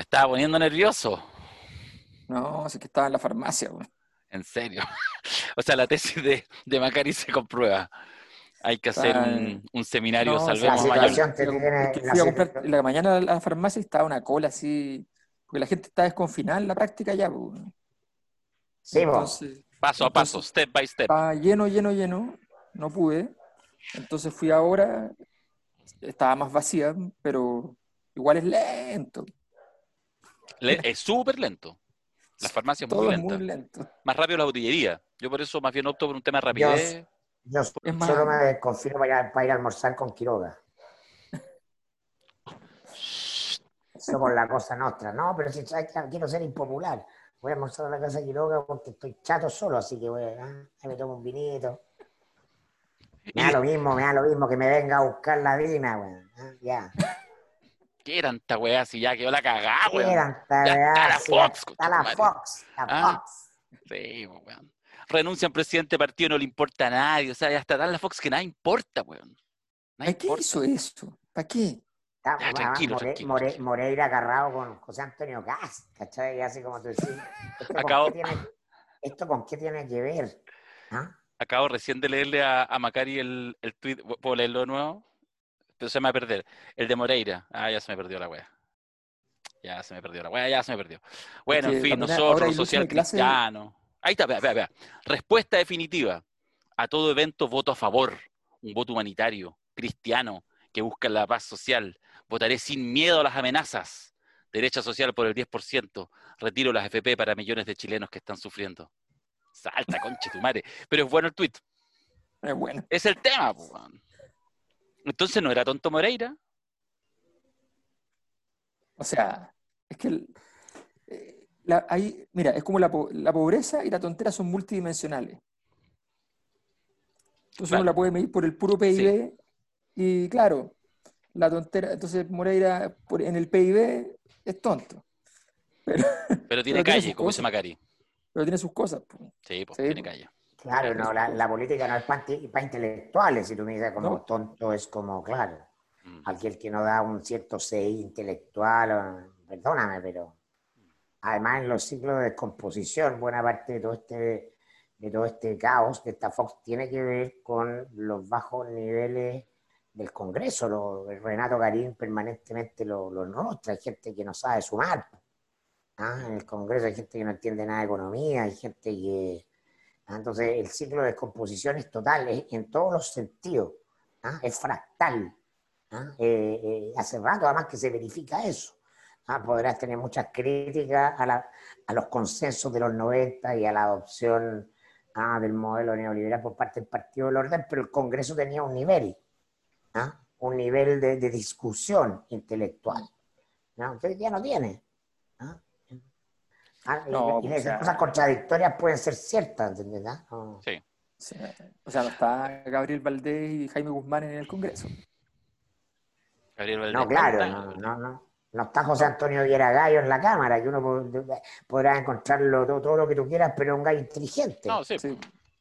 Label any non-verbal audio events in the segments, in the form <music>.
Me estaba poniendo nervioso. No, es que estaba en la farmacia. güey. En serio. <laughs> O sea, la tesis de, de Macari se comprueba. Hay que hacer un, un seminario No, Salvemos la Mayor. situación te tiene- Es que la fui a situ- comprar en la mañana a la farmacia y estaba una cola así, porque la gente está desconfinada en la práctica ya. pues. Sí, vos. Entonces, Paso a paso, entonces, step by step. estaba lleno, lleno, lleno, no pude. Entonces fui ahora, estaba más vacía, pero igual es lento. Le- es súper lento. La farmacia es muy Todo es lenta. muy lento. Más rápido la botillería. Yo por eso más bien opto por un tema de rapidez. Yo más- solo me desconfío para, ir- para ir a almorzar con Quiroga. Somos la cosa nuestra. No, pero si sabes que quiero ser impopular. Voy a almorzar a la casa de Quiroga porque estoy chato solo, así que voy a, ah, ahí me tomo un vinito. Me da lo mismo, me da lo mismo que me venga a buscar la Dina, weón. Ah, Ya. ¿Qué eran esta weá? Si ya quedó la cagada, ¿Qué weón. eran esta Ya está weá? la Sí, Fox, Está la conchetumare. Fox, la Ah. Fox. Sí, weón. Renuncian presidente de partido, no le importa a nadie. O sea, ya está tan la Fox que nada importa, weón. Nada ¿Para qué importa. hizo eso? ¿Para qué? Está, Ya, tranquilo, More- tranquilo, More-. Moreira agarrado con José Antonio Gas, ¿cachai? Y así como tú decís. ¿Esto, Acabo- con qué tiene, ¿Esto con qué tiene que ver? ¿Ah? Acabo recién de leerle a, a Macari el, el tweet. ¿Puedo leerlo de nuevo? Pero se me va a perder. El de Moreira. Ah, ya se me perdió la wea. Ya se me perdió la wea, ya se me perdió. Bueno, en fin, nosotros, social cristianos. Ahí está, vea, vea, vea. Respuesta definitiva. A todo evento voto a favor. Un voto humanitario, cristiano, que busca la paz social. Votaré sin miedo a las amenazas. Derecha social por el 10%. Retiro las FP para millones de chilenos que están sufriendo. Salta, conche tu madre. Pero es bueno el tweet. Es bueno. Es el tema, weón. Entonces no era tonto Moreira. O sea, es que el- eh, la- ahí, mira, es como la, la pobreza y la tontera son multidimensionales. Entonces Claro. uno la puede medir por el puro PIB y claro, la tontera, entonces Moreira por- en el PIB es tonto, pero, Pero <laughs> tiene Pero tiene calle, sus como dice. Macari. pero tiene sus cosas. Sí, pues, Sí, tiene calle. Claro, no, la, la política no es para, intelectuales, si tú me dices como No. tonto, es como, claro, Mm. aquel que no da un cierto CI intelectual, perdóname, pero además en los ciclos de descomposición, buena parte de todo este, de todo este caos de esta Fox tiene que ver con los bajos niveles del Congreso. Lo, Renato Garín permanentemente lo, lo enrostra, hay gente que no sabe sumar. ¿ah? En el Congreso hay gente que no entiende nada de economía, hay gente que... Entonces el ciclo de descomposición es total, es en todos los sentidos, ¿ah? es fractal. ¿ah? Eh, eh, hace rato además que se verifica eso. ¿ah? Podrás tener muchas críticas a, la- a los consensos de los 90 y a la adopción ah, del modelo neoliberal por parte del Partido del Orden, pero el Congreso tenía un nivel, ¿ah? un nivel de, de discusión intelectual, ¿no? día no tiene. ¿ah? No, y, esas o sea- cosas contradictorias pueden ser ciertas, ¿entendés? No. Sí. O sea, o sea, no está Gabriel Valdés y Jaime Guzmán en el Congreso. Gabriel Valdés. No, claro, no, no, no. No está José Antonio Viera Gallo en la Cámara, que uno pod- podrá encontrarlo todo, todo lo que tú quieras, pero es un gallo inteligente. No, sí. Sí.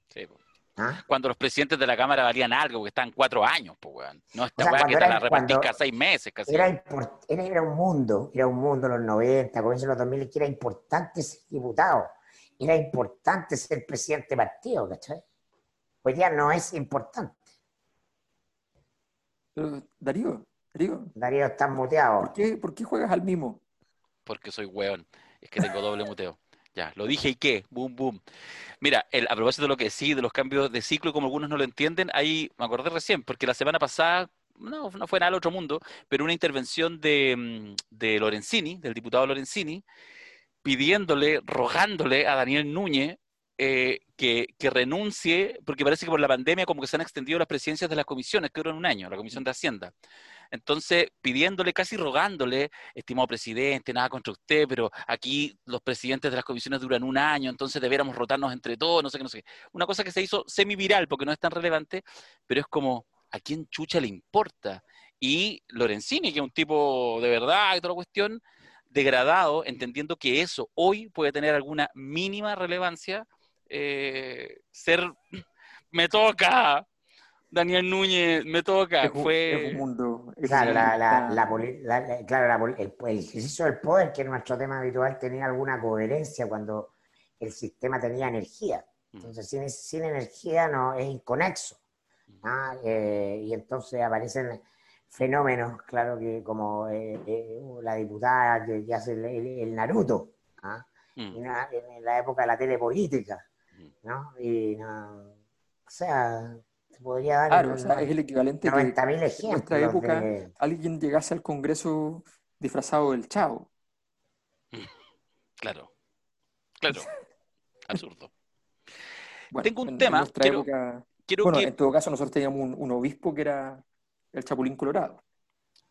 sí, pues. ¿Ah? Cuando los presidentes de la Cámara valían algo, porque estaban cuatro años, pues, weón. No esta O sea, weá que te la repartís cada seis meses, casi. Era, import- era, era un mundo, era un mundo en los 90, comienzo de los 2000, que era importante ser diputado, era importante ser presidente de partido, ¿cachai? Hoy día no es importante. Pero, Darío, Darío, Darío está ¿por muteado. qué, por qué juegas al mimo? Porque soy weón. Es que tengo doble muteo. Lo dije y qué, boom, boom. Mira, el, a propósito de lo que sí, de los cambios de ciclo, como algunos no lo entienden, ahí me acordé recién, porque la semana pasada, no, fue nada al otro mundo, pero una intervención de, mm, de Lorenzini, del diputado Lorenzini, pidiéndole, rogándole a Daniel Núñez eh, que, que, renuncie, porque parece que por la pandemia como que se han extendido las presidencias de las comisiones, que duran un año, la Comisión de Hacienda. Entonces, pidiéndole, casi rogándole, estimado presidente, nada contra usted, pero aquí los presidentes de las comisiones duran un año, entonces debiéramos rotarnos entre todos, no sé qué, no sé qué. Una cosa que se hizo semi-viral porque no es tan relevante, pero es como, ¿a quién chucha le importa? Y Lorenzini, que es un tipo de verdad y toda la cuestión, degradado, entendiendo que eso hoy puede tener alguna mínima relevancia, eh, ser, <clears throat> me toca, Daniel Núñez, me toca. fue... un mundo. Claro, claro el, ejercicio del poder, que es nuestro tema habitual, tenía alguna coherencia cuando el sistema tenía energía. Mm. Entonces, sin, energía no es inconexo. Mm. Eh, y entonces aparecen fenómenos, claro que como eh, eh, la diputada que, hace el, Naruto, ¿ah? mm. en la época de la telepolítica, ¿no? Y, no, o sea, podría dar. Claro, o sea, es el equivalente que en nuestra época alguien llegase al Congreso disfrazado del chavo. Claro, claro, <laughs> absurdo. Tengo un tema. Quiero, bueno, en todo caso, nosotros teníamos un, obispo que era el Chapulín Colorado.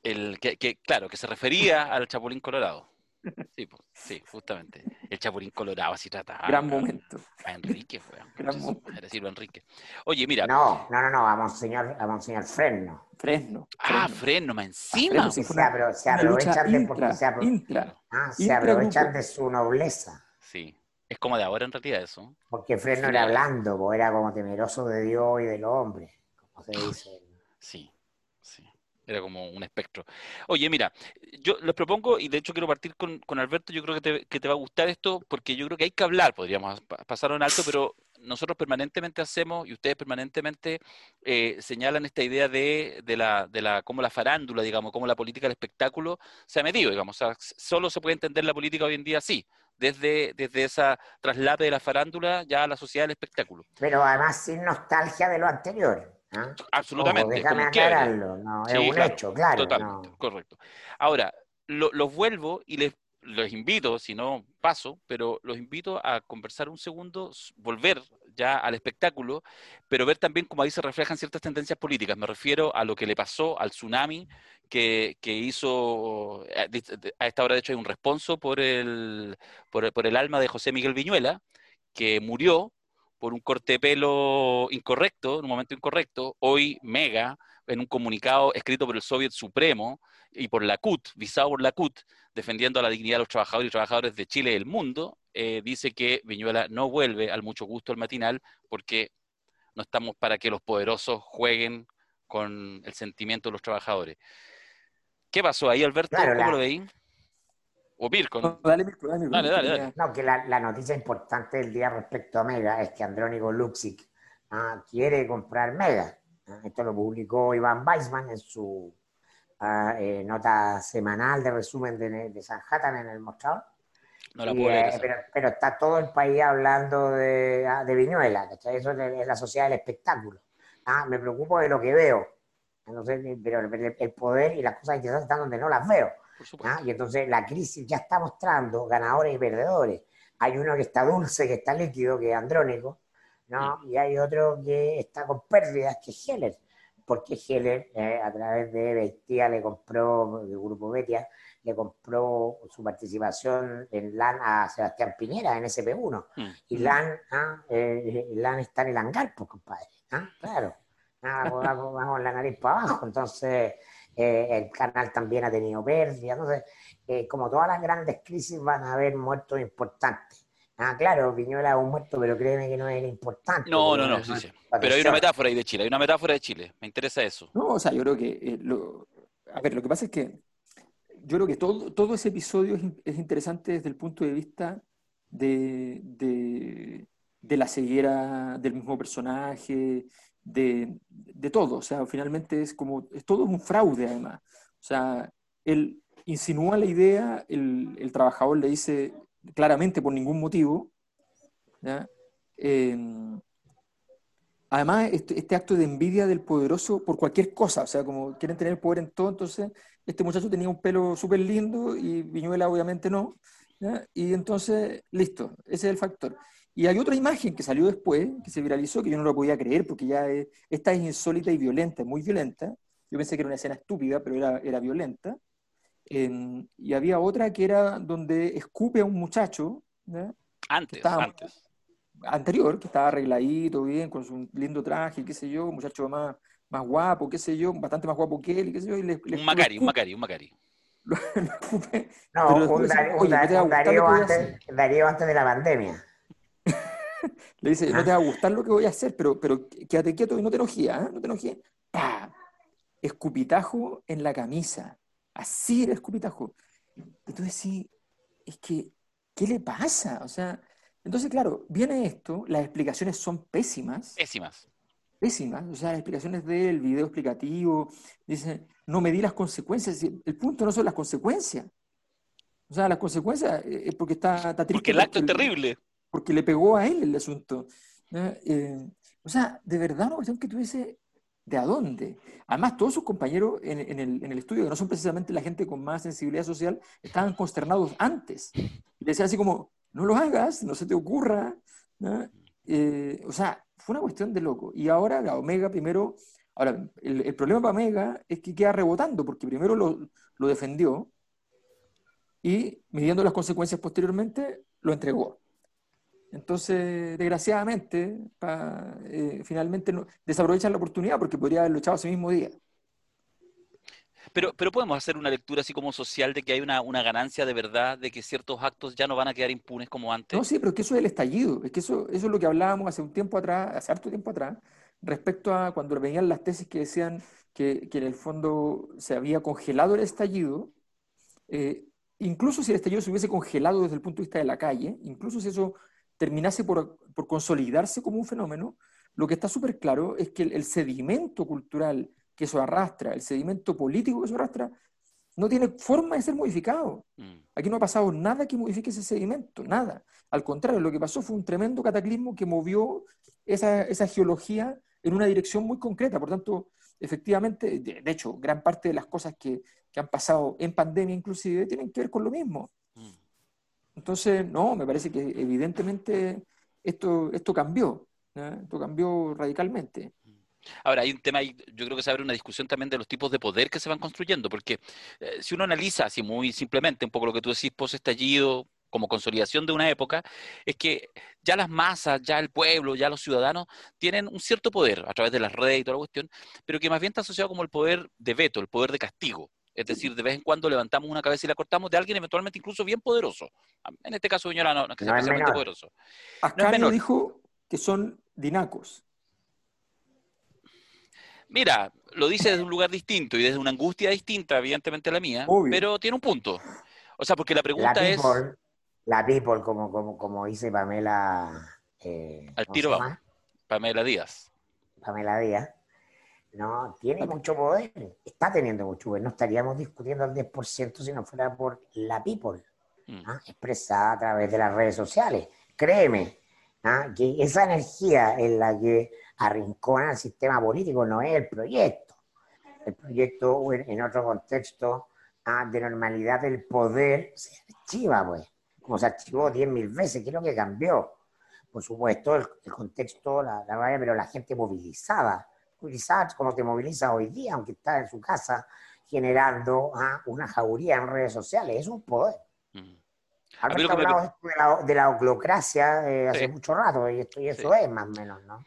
El que, claro, que se refería al Chapulín Colorado. Sí, pues, sí, justamente. El Chapulín Colorado así trataba. Gran momento. A Enrique fue. Gran momento. Enrique. Oye, mira. No, no, no, no, vamos a vamos a Fresno. Fresno. Ah, Fresno, más encima. se, se, aprovechan de porque se, ah, se aprovechan de su nobleza. Sí. Es como de ahora en realidad eso. Porque Fresno era blando, era como temeroso de Dios y del hombre, como se dice. Sí. Era como un espectro. Oye, mira, yo les propongo, y de hecho quiero partir con, Alberto, yo creo que te, que te, va a gustar esto, porque yo creo que hay que hablar, podríamos pasarlo en alto, pero nosotros permanentemente hacemos, y ustedes permanentemente eh, señalan esta idea de, de, la, de la, cómo la farándula, digamos, cómo la política del espectáculo se ha medido, digamos. Solo se puede entender la política hoy en día así, desde, desde esa traslate de la farándula ya a la sociedad del espectáculo. Pero además sin nostalgia de lo anterior. ¿Ah? Absolutamente. déjame aclararlo, no, es un hecho, claro. Totalmente, correcto. Ahora, los vuelvo y les los invito, si no paso, pero los invito a conversar un segundo, volver ya al espectáculo, pero ver también cómo ahí se reflejan ciertas tendencias políticas. Me refiero a lo que le pasó al tsunami que, que hizo, eh, a esta hora de hecho hay un responso por el, por, por el alma de José Miguel Viñuela, que murió por un corte de pelo incorrecto, en un momento incorrecto, hoy Mega, en un comunicado escrito por el Soviet Supremo y por la CUT, visado por la CUT, defendiendo la dignidad de los trabajadores y trabajadores de Chile y del mundo, eh, dice que Viñuela no vuelve al mucho gusto al matinal porque no estamos para que los poderosos jueguen con el sentimiento de los trabajadores. ¿Qué pasó ahí, Alberto? ¿Cómo lo veí? O Mirko. dale, dale, dale, No, que la, noticia importante del día respecto a Mega es que Andrónico Luxic ah, quiere comprar Mega. Ah, esto lo publicó Iván Weisman en su ah, eh, nota semanal de resumen de, de Sanhattan en el mostrador. No la puedo eh, pero, pero, está todo el país hablando de, de Viñuela, Eso es, la sociedad del espectáculo. me preocupo de lo que veo. pero el, poder y las cosas interesantes están donde no las veo. ¿Ah? Y entonces la crisis ya está mostrando ganadores y perdedores. Hay uno que está dulce, que está líquido, que es andrónico, ¿no? Y hay otro que está con pérdidas, que es Heller. Porque Heller, eh, a través de Betia, le compró, del grupo Betia, le compró su participación en LAN a Sebastián Piñera en SP1. Mm. Y LAN, ¿ah? eh, LAN está en el hangar, pues, compadre. ¿ah? Claro. Vamos, vamos la nariz para abajo. Entonces, eh, el canal también ha tenido pérdidas, entonces, eh, como todas las grandes crisis van a haber muertos importantes. Ah, claro, Piñola es un muerto, pero créeme que no es importante. No, no, no, sí, sí. Pero hay una metáfora ahí de Chile, hay una metáfora de Chile, me interesa eso. No, o sea, yo creo que, eh, a ver, lo que pasa es que yo creo que todo, todo ese episodio es, interesante desde el punto de vista de, de la ceguera del mismo personaje, de, todo. O sea, finalmente es como, es todo un fraude además. O sea, él insinúa la idea, el, trabajador le dice claramente por ningún motivo. Em, además, este, este, acto de envidia del poderoso por cualquier cosa, o sea, como quieren tener poder en todo, entonces este muchacho tenía un pelo súper lindo y Viñuela obviamente no. Y entonces, listo, ese es el factor. Y hay otra imagen que salió después, que se viralizó, que yo no lo podía creer, porque ya es- esta es insólita y violenta, es muy violenta. Yo pensé que era una escena estúpida, pero era, era violenta. Eh, y había otra que era donde escupe a un muchacho. Antes, Estaba- antes. anterior, que estaba arregladito, bien, con su lindo traje, qué sé yo, un muchacho más, más guapo, qué sé yo, bastante más guapo que él, qué sé yo, y le, le- Un Macari, un Macari, un Macari. <laughs> lo escupe. No, un, después Dar- dice, un "Oye, Dar- ¿no te va a un gustar lo Darío que voy a antes, Darío antes de la pandemia. <laughs> Le dice, no Ah. te va a gustar lo que voy a hacer, pero, pero quédate quieto y no te enojíes, ¿ah? No te enojíes. ¡Pah! Escupitajo en la camisa. Así era escupitajo. Entonces sí, es que, ¿qué le pasa? O sea, entonces claro, viene esto, las explicaciones son pésimas, Pésimas. pésimas, o sea, las explicaciones del video explicativo, dice, no medí las consecuencias, el punto no son las consecuencias. O sea, las consecuencias eh, es porque está, está triste. Porque el acto es terrible. Porque le pegó a él el asunto. Eh, o sea, de verdad una cuestión que dices, ¿de a dónde? Además, todos sus compañeros en, el, estudio, que no son precisamente la gente con más sensibilidad social, estaban consternados antes. Y le decían así como, no lo hagas, no se te ocurra. Eh, o sea, fue una cuestión de loco. Y ahora la Omega primero, ahora, el, el problema para Omega es que queda rebotando, porque primero lo, lo defendió y midiendo las consecuencias posteriormente, lo entregó. Entonces, desgraciadamente, pa- eh, finalmente no- desaprovechan la oportunidad porque podría haberlo echado ese mismo día. Pero, pero podemos hacer una lectura así como social de que hay una, una ganancia de verdad, de que ciertos actos ya no van a quedar impunes como antes. No, sí, pero es que eso es el estallido. Es que eso, eso es lo que hablábamos hace un tiempo atrás, hace harto tiempo atrás, respecto a cuando venían las tesis que decían que, que en el fondo se había congelado el estallido. eh, incluso si el estallido se hubiese congelado desde el punto de vista de la calle, incluso si eso terminase por, por consolidarse como un fenómeno, lo que está súper claro es que el, el sedimento cultural que eso arrastra, el sedimento político que eso arrastra, no tiene forma de ser modificado. Mm. Aquí no ha pasado nada que modifique ese sedimento, nada. Al contrario, lo que pasó fue un tremendo cataclismo que movió esa, esa geología en una dirección muy concreta. Por tanto, efectivamente, de, de hecho, gran parte de las cosas que, que han pasado en pandemia inclusive tienen que ver con lo mismo. Entonces, no, me parece que evidentemente esto, esto cambió, esto cambió radicalmente. Ahora, hay un tema, yo creo que se abre una discusión también de los tipos de poder que se van construyendo, porque eh, si uno analiza así muy simplemente un poco lo que tú decís post-estallido, como consolidación de una época, es que ya las masas, ya el pueblo, ya los ciudadanos tienen un cierto poder a través de las redes y toda la cuestión, pero que más bien está asociado como el poder de veto, el poder de castigo. Es decir, de vez en cuando levantamos una cabeza y la cortamos de alguien eventualmente incluso bien poderoso. En este caso, señora, no, no es que sea No es especialmente menor. poderoso. Ascanio menor. dijo que son dinacos. Mira, lo dice desde un lugar distinto y desde una angustia distinta, evidentemente a la mía, Obvio. pero tiene un punto. O sea, porque la La pregunta es... people, la people como, como, como dice Pamela. eh, Al ¿cómo tiro? Pamela Díaz. Pamela Díaz, no, tiene mucho poder, está teniendo mucho poder. No estaríamos discutiendo al 10% si no fuera por la people, Mm. ¿ah? expresada a través de las redes sociales. Créeme, ¿ah? que esa energía en la que arrincona el sistema político no es el proyecto. El proyecto en otro contexto ¿ah? de normalidad del poder se archiva, pues, como se archivó 10.000 veces, ¿qué es lo que cambió? Por supuesto, el, el contexto, la, la pero la gente movilizada, movilizada como te moviliza hoy día, aunque está en su casa generando ¿ah? una jauría en redes sociales, es un poder. Mm. Que me- de la, de la oclocracia eh, hace mucho rato, y, esto, y eso Sí. es más o menos, ¿no?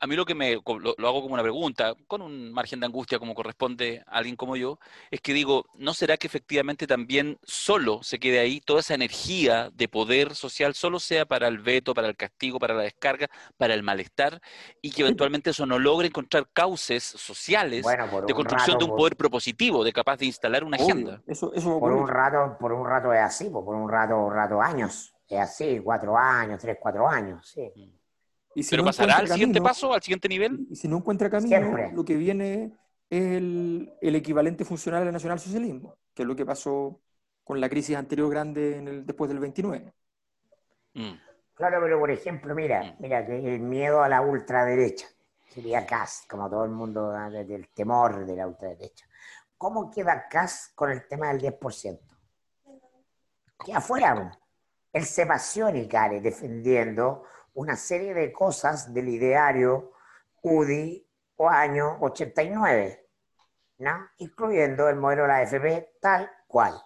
A, mí lo que me lo, lo hago como una pregunta, con un margen de angustia como corresponde a alguien como yo, es que digo, ¿no será que efectivamente también solo se quede ahí toda esa energía de poder social, solo sea para el veto, para el castigo, para la descarga, para el malestar, y que eventualmente eso no logre encontrar cauces sociales Bueno, de construcción rato, de un por- poder propositivo, de capaz de instalar una agenda? Eso, eso Por un rato, por un rato es así, por un rato, rato años. Es así, cuatro años, tres, cuatro años, sí. Y si ¿Pero no pasará al siguiente paso, al siguiente nivel? Y si no encuentra camino, Siempre. lo que viene es el, el equivalente funcional al nacionalsocialismo, que es lo que pasó con la crisis anterior grande en el, después del 29. Mm. Claro, pero por ejemplo, mira, Mm. mira que el miedo a la ultraderecha sería Cas, como todo el mundo ah, desde el temor de la ultraderecha. ¿Cómo queda Cas con el tema del 10%? Que afuera, él se apasiona y care defendiendo una serie de cosas del ideario UDI o año 89, ¿no? incluyendo el modelo de la AFP tal cual.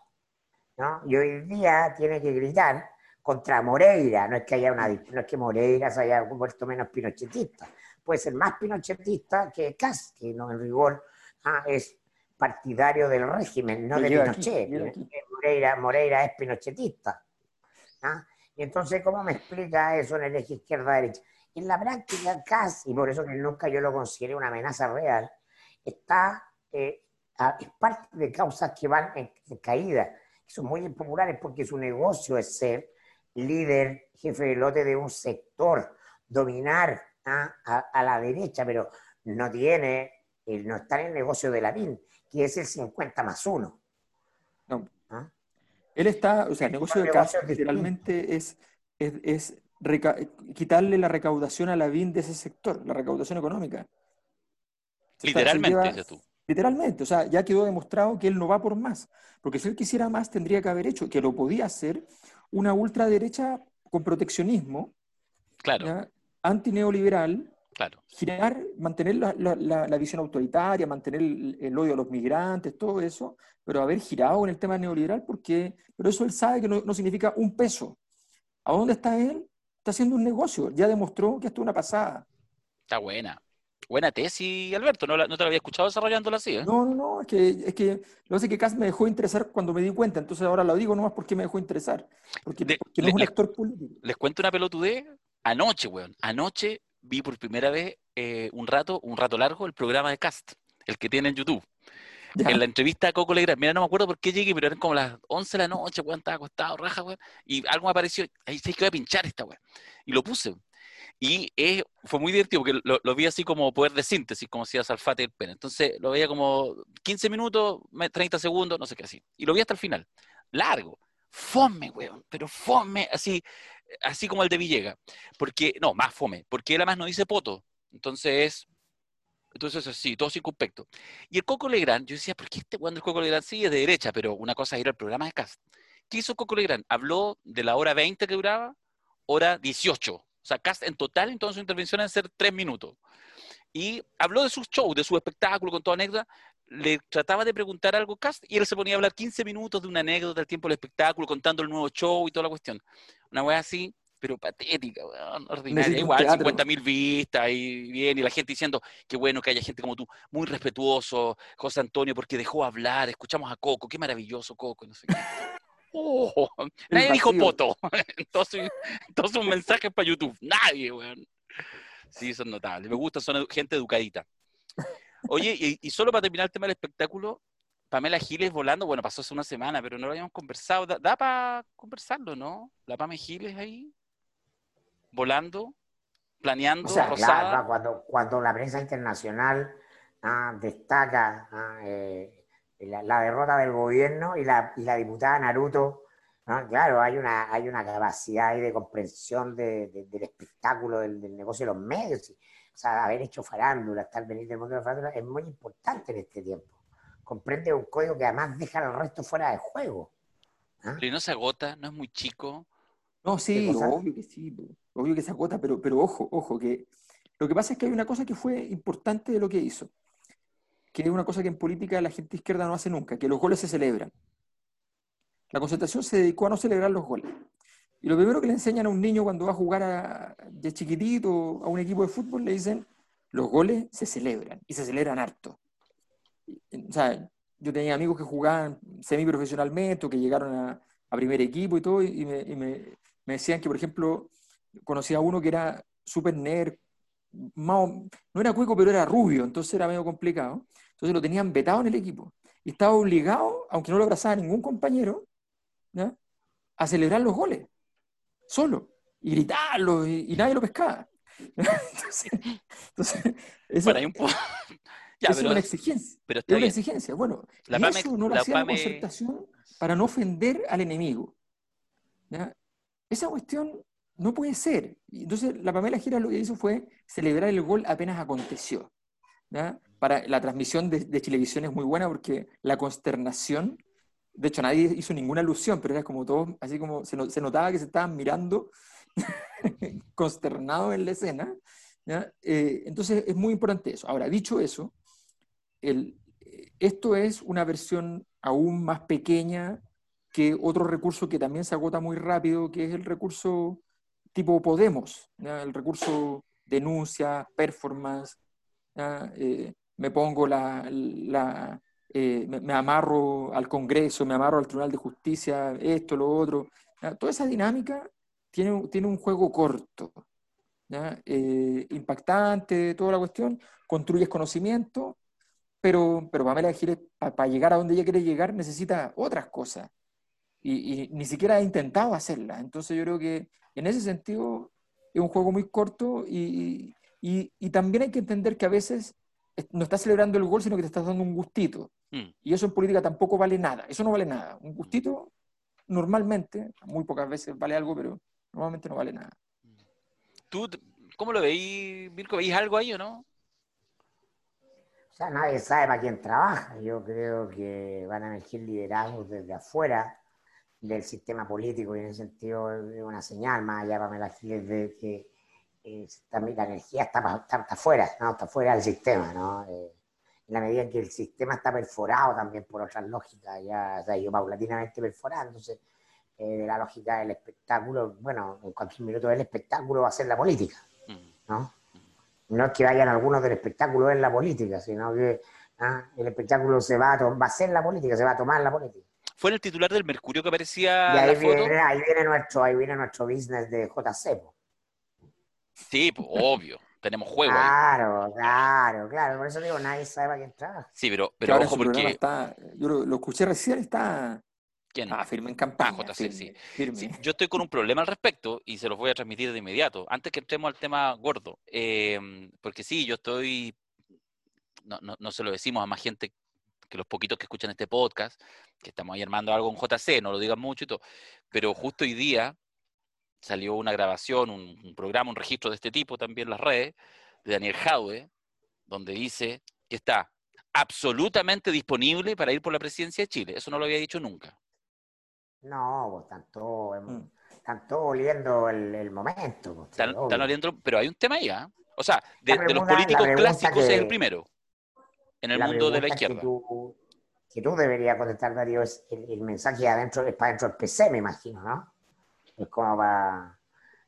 ¿no? Y hoy día tiene que gritar contra Moreira, no es que haya una no es que Moreira se haya vuelto menos pinochetista, puede ser más pinochetista que Kass, que no en rigor ah, es partidario del régimen, no de Pinochet. Moreira, Moreira es pinochetista. ¿ah? Y entonces, ¿cómo me explica eso en el eje izquierda-derecha? En la práctica, casi, y por eso que nunca yo lo consideré una amenaza real, está, eh, es parte de causas que van en, caída, que son muy impopulares porque su negocio es ser líder, jefe de lote de un sector, dominar ¿ah? a, la derecha, pero no tiene, no está en el negocio de la PIN, que es el 50 más 1. No. Él está, o sea, el negocio de casa literalmente es, es, quitarle la recaudación a la BIN de ese sector, la recaudación económica. Literalmente, tú. Literalmente, o sea, ya quedó demostrado que él no va por más, porque si él quisiera más tendría que haber hecho, que lo podía hacer, una ultraderecha con proteccionismo, claro. antineoliberal, claro. girar, mantener la, la, visión autoritaria, mantener el, odio a los migrantes, todo eso, pero haber girado en el tema neoliberal, porque, pero eso él sabe que no, significa un peso. ¿A dónde está él? Está haciendo un negocio, ya demostró que esto es una pasada. Está buena. Buena tesis, Alberto, no, no te la había escuchado desarrollándola así. ¿eh? No, no, no, es que, es que lo sé que Cas me dejó interesar cuando me di cuenta, entonces ahora lo digo nomás porque me dejó interesar, porque, no es un actor político. Les cuento una pelotudez, anoche, weón, anoche vi por primera vez eh, un rato, un rato largo, el programa de Cast, el que tiene en YouTube. En la entrevista a Coco Legrand, mira, no me acuerdo por qué llegué, pero eran como las 11 de la noche, weón, estaba acostado, raja, weón, y algo me apareció, ahí sé que voy a pinchar esta weón. Y lo puse. Y fue muy divertido porque lo, vi así como poder de síntesis, como decía Salfate el pene. Entonces lo veía como 15 minutos, 30 segundos, no sé qué así. Y lo vi hasta el final. Largo. Fome, weón, pero fome, así, así como el de Villega. Porque, no, más fome, porque él además no dice poto. Entonces entonces, sí, todo circunspecto. Y el Coco Legrand, yo decía, ¿por qué este cuando el Coco Legrand sí es de derecha? Pero una cosa era el programa de cast. ¿Qué hizo Coco Legrand? Habló de la hora 20 que duraba, hora 18. O sea, cast en total, entonces su intervención en ser tres minutos. Y habló de sus shows, de su espectáculo, con toda anécdota. Le trataba de preguntar algo cast y él se ponía a hablar 15 minutos de una anécdota del tiempo del espectáculo, contando el nuevo show y toda la cuestión. Una wea así, pero patética, ordinaria. Igual, 50 mil vistas y bien, y la gente diciendo que bueno que haya gente como tú, muy respetuoso, José Antonio, porque dejó hablar, escuchamos a Coco, qué maravilloso Coco, no sé qué. <laughs> Oh, <laughs> nadie dijo poto. <laughs> entonces, entonces un mensaje para YouTube. Nadie, weón. Sí, son notables. Me gusta, son gente educadita. Oye, y, y, solo para terminar el tema del espectáculo, Pamela Giles volando, bueno, pasó hace una semana, pero no lo habíamos conversado. Da, da para conversarlo, ¿no? La Pamela Giles ahí volando, planeando, o sea, cuando, cuando la prensa internacional ah, destaca ah, eh, la, derrota del gobierno y la, y la diputada Naruto, claro, hay una, hay una capacidad de comprensión del espectáculo, del, negocio de los medios. O sea, haber hecho farándula, estar venir del mundo de la farándula es muy importante en este tiempo. Comprende un código que además deja al resto fuera de juego. ¿ah? Pero no se agota, no es muy chico. No, sí, obvio que sí obvio que se agota, pero, pero ojo, ojo, que lo que pasa es que hay una cosa que fue importante de lo que hizo, que es una cosa que en política la gente izquierda no hace nunca, que los goles se celebran. La concentración se dedicó a no celebrar los goles. Y lo primero que le enseñan a un niño cuando va a jugar de chiquitito a un equipo de fútbol, le dicen, los goles se celebran, y se celebran harto. O sea, yo tenía amigos que jugaban semiprofesionalmente o que llegaron a, primer equipo y todo, y, me, decían que, por ejemplo, conocí a uno que era súper nerd, no era cueco, pero era rubio, entonces era medio complicado. Entonces lo tenían vetado en el equipo. Y estaba obligado, aunque no lo abrazaba ningún compañero, a celebrar los goles, solo, y gritarlo, y, nadie lo pescaba. <laughs> entonces, entonces eso, un <laughs> es una exigencia. Pero es una exigencia. Bueno, la eso no lo hacía la concertación para no ofender al enemigo. Esa cuestión no puede ser. Entonces, la Pamela Gira lo que hizo fue celebrar el gol apenas aconteció. Para la transmisión de, de, Chilevisión es muy buena porque la consternación, de hecho nadie hizo ninguna alusión, pero era como todo, así como se, notaba que se estaban mirando <laughs> consternado en la escena. Eh, entonces es muy importante eso. Ahora, dicho eso, el, esto es una versión aún más pequeña que otro recurso que también se agota muy rápido, que es el recurso tipo Podemos, el recurso denuncia, performance, eh, me pongo la, la eh, me, amarro al Congreso, me amarro al Tribunal de Justicia, esto, lo otro. Toda esa dinámica tiene, tiene un juego corto, eh, impactante, toda la cuestión, construyes conocimiento, pero, pero para llegar a donde ella quiere llegar, necesita otras cosas. Y, ni siquiera ha intentado hacerla. Entonces yo creo que en ese sentido es un juego muy corto y, y, también hay que entender que a veces no estás celebrando el gol, sino que te estás dando un gustito. Mm. Y eso en política tampoco vale nada. Eso no vale nada. Un gustito, normalmente, muy pocas veces vale algo, pero normalmente no vale nada. ¿Tú cómo lo veís, Mirko? ¿Veis algo ahí o no? O sea, nadie sabe para quién trabaja. Yo creo que van a elegir liderazgos desde afuera del sistema político y en ese sentido es una señal más allá para elegir de que la energía está, está, está, fuera, ¿no? está fuera del sistema, ¿no? Eh, en la medida en que el sistema está perforado también por otras lógicas, ya se ha ido paulatinamente perforándose, eh, de la lógica del espectáculo, bueno, en cualquier minuto del espectáculo va a ser la política, ¿no? No es que vayan algunos del espectáculo en la política, sino que ¿ah? el espectáculo se va a, va a ser la política, se va a tomar la política. Fue el titular del Mercurio que aparecía y ahí, viene, ahí viene nuestro, ahí viene nuestro business de JC. Sí, pues, obvio. Tenemos juego. Claro, claro, claro. Por eso digo, nadie sabe a quién entrar. Sí, pero, pero ojo porque. Está, yo lo, escuché recién, está. ¿Quién? Ah, firme en campaña. Ah, JC, sí. sí. Yo estoy con un problema al respecto y se los voy a transmitir de inmediato. Antes que entremos al tema gordo. Eh, porque sí, yo estoy. No, no, no se lo decimos a más gente que los poquitos que escuchan este podcast, que estamos ahí armando algo en JC, no lo digan mucho y todo. Pero justo hoy día salió una grabación, un, programa, un registro de este tipo también en las redes, de Daniel Jaue, donde dice que está absolutamente disponible para ir por la presidencia de Chile. Eso no lo había dicho nunca. No, pues tanto, mm. tanto oliendo el, momento. Pues, están, oliendo, pero hay un tema ahí, ¿ah? O sea, de, los políticos clásicos es el primero en el mundo de la izquierda. Que tú, deberías contestar, Darío, es el, mensaje adentro, es para dentro del PC, me imagino, ¿no? Es como para.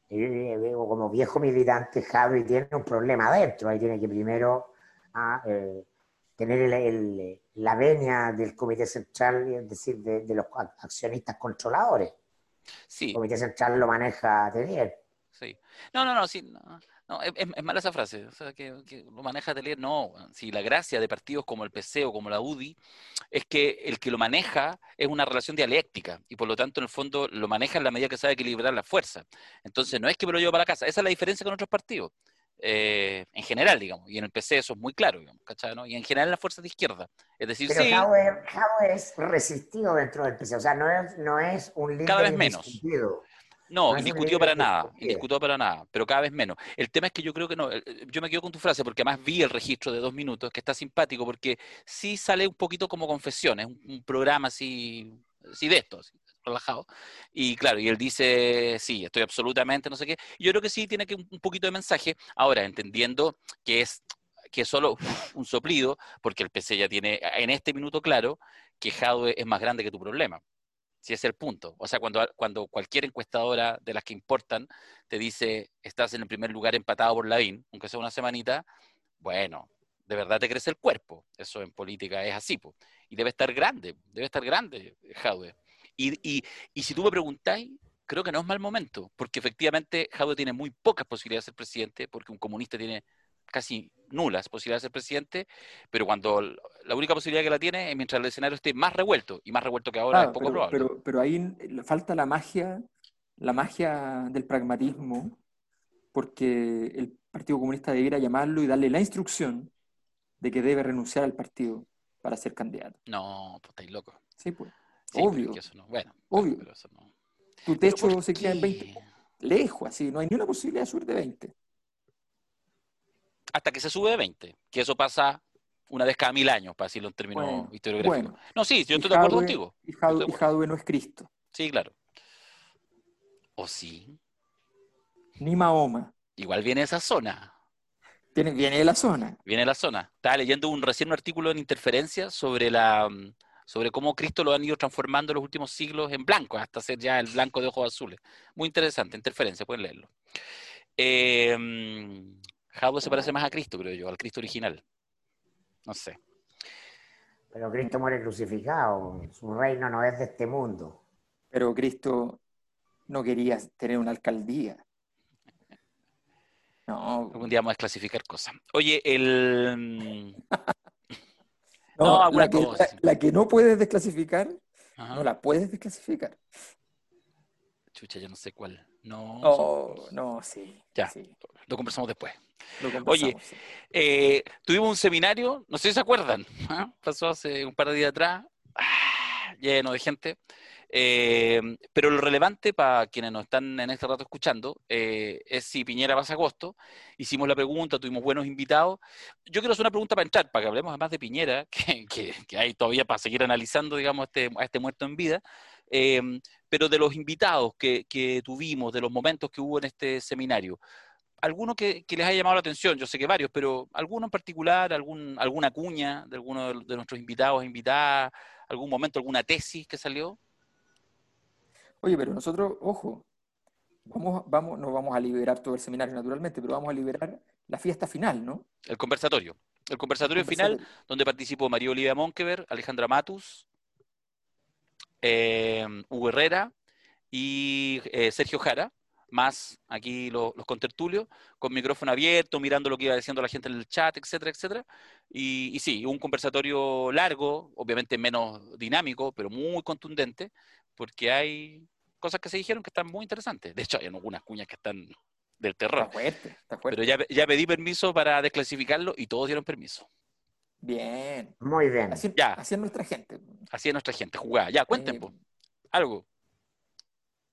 Como viejo militante, Javi tiene un problema adentro. Ahí tiene que primero ah, eh, tener la venia del Comité Central, es decir, de, los accionistas controladores. Sí. El Comité Central lo maneja Tenier. Sí. No, no, no, sí. No, es, mala esa frase, o sea, que, lo maneja Telier, no. Si la gracia de partidos como el PC o como la UDI es que el que lo maneja es una relación dialéctica y por lo tanto en el fondo lo maneja en la medida que sabe equilibrar la fuerza. Entonces no es que me lo llevo para la casa, esa es la diferencia con otros partidos. Eh, en general, digamos, y en el PC eso es muy claro, digamos, ¿cachai? Y en general en las fuerzas de izquierda. Es decir, Pero sí. es resistido dentro del PC, o sea, no es, no es un líder Cada vez menos. No, indiscutido para nada, indiscutido para nada, pero cada vez menos. El tema es que yo creo que no, yo me quedo con tu frase porque además vi el registro de dos minutos que está simpático porque sí sale un poquito como confesiones, un, un programa así, así de esto, relajado. Y claro, y él dice, sí, estoy absolutamente, no sé qué. yo creo que sí tiene que un poquito de mensaje. Ahora, entendiendo que es que es solo un soplido, porque el PC ya tiene en este minuto claro que Jadwe es más grande que tu problema. Si es el punto. O sea, cuando, cuando cualquier encuestadora de las que importan te dice, estás en el primer lugar empatado por Lavín, aunque sea una semanita, bueno, de verdad te crece el cuerpo. Eso en política es así. Y debe estar grande, debe estar grande, Jadwe. Y, y, si tú me preguntáis, creo que no es mal momento, porque efectivamente Jadwe tiene muy pocas posibilidades de ser presidente, porque un comunista tiene casi nulas posibilidades de ser presidente, pero cuando la única posibilidad que la tiene es mientras el escenario esté más revuelto, y más revuelto que ahora es poco probable. Pero, pero ahí falta la magia, la magia del pragmatismo, porque el Partido Comunista debiera llamarlo y darle la instrucción de que debe renunciar al partido para ser candidato. No, pues estáis loco. Sí, pues. obvio. Bueno, obvio. Tu techo se queda en 20. Lejos, así, no hay ni una posibilidad de subir de 20 hasta que se sube de 20, que eso pasa una vez cada mil años, para decirlo en términos historiográficos. no, sí, yo estoy de acuerdo contigo. Y Jadwe, no es Cristo. Sí, claro. ¿O sí? ni Mahoma. Igual viene esa zona. Viene, viene de la zona. Viene de la zona. Estaba leyendo un recién un artículo en Interferencia sobre la sobre cómo Cristo lo han ido transformando en los últimos siglos en blanco, hasta ser ya el blanco de ojos azules. Muy interesante, Interferencia, pueden leerlo. Eh, Jaudo se parece más a Cristo, creo yo, al Cristo original. No sé. Pero Cristo muere crucificado, su reino no es de este mundo. Pero Cristo no quería tener una alcaldía. No. Algún día vamos a desclasificar cosas. Oye, el. <laughs> No, No, la, alguna que, cosa. la- la que no puedes desclasificar, Ajá. no la puedes desclasificar. Chucha, yo no sé cuál. No, Oh, no, sí. Ya. sí, lo conversamos después. Sí. Eh, tuvimos un seminario, no sé si se acuerdan, <laughs> ¿ah? pasó hace un par de días atrás, ah, lleno de gente. Eh, pero lo relevante para quienes nos están en este rato escuchando eh, es si Piñera pasa agosto. Hicimos la pregunta, tuvimos buenos invitados. Yo quiero hacer una pregunta para entrar, para que hablemos además de Piñera, <laughs> que, que- que hay todavía para seguir analizando, digamos, este, a este muerto en vida. Eh, pero de los invitados que, que tuvimos, de los momentos que hubo en este seminario, alguno que, que les haya llamado la atención, yo sé que varios, pero alguno en particular, algún, alguna cuña de alguno de, de nuestros invitados, invitadas, algún momento, alguna tesis que salió. Oye, pero nosotros, ojo, vamos, vamos, no vamos a liberar todo el seminario naturalmente, pero vamos a liberar la fiesta final, ¿no? El conversatorio. El conversatorio final, donde participó María Olivia Monkever, Alejandra Matus, eh, Hugo Herrera y eh, Sergio Jara, más aquí lo- los contertulios, con micrófono abierto, mirando lo que iba diciendo la gente en el chat, etcétera, etcétera. Y, y sí, un conversatorio largo, obviamente menos dinámico, pero muy contundente, porque hay cosas que se dijeron que están muy interesantes. De hecho, hay algunas cuñas que están del Está terror. fuerte, está fuerte. Pero ya, ya pedí permiso para desclasificarlo y todos dieron permiso. Bien. Muy bien. Así, Ya. así es nuestra gente. Así es nuestra gente, jugada. Ya, cuenten, Eh, algo,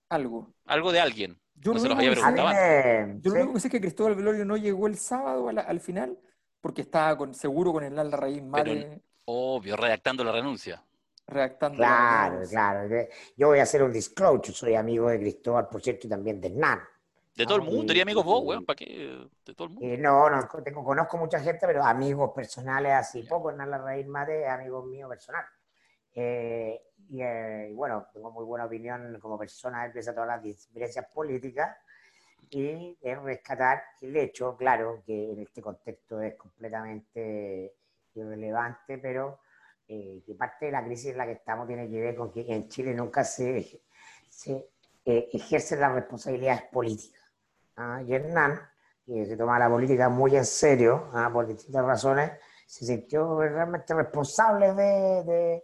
algo. algo de alguien. Yo No lo los había preguntado. me- Yo lo sí. único que sé es que Cristóbal Velorio no llegó el sábado a la- al final porque estaba con, seguro con el Alda Raíz Madre Obvio, redactando la renuncia. redactando. la Claro, renuncia. claro. Yo voy a hacer un disclosure. Soy amigo de Cristóbal, por cierto, y también de Hernán. De todo el Ah, mundo, tenía amigos vos, weón, ¿para qué? De todo el mundo. Eh, no, no, tengo, conozco mucha gente, pero amigos personales así poco. Hernán Larraín Mate es amigo mío personal. Eh, y, eh, y bueno, tengo muy buena opinión como persona, pese a todas las diferencias políticas. Y es rescatar el hecho, claro, que en este contexto es completamente irrelevante, pero eh, que parte de la crisis en la que estamos tiene que ver con que en Chile nunca se, se eh, ejercen las responsabilidades políticas. ¿ah? Y Hernán, que se toma la política muy en serio, ¿ah? por distintas razones, se sintió realmente responsable de, de-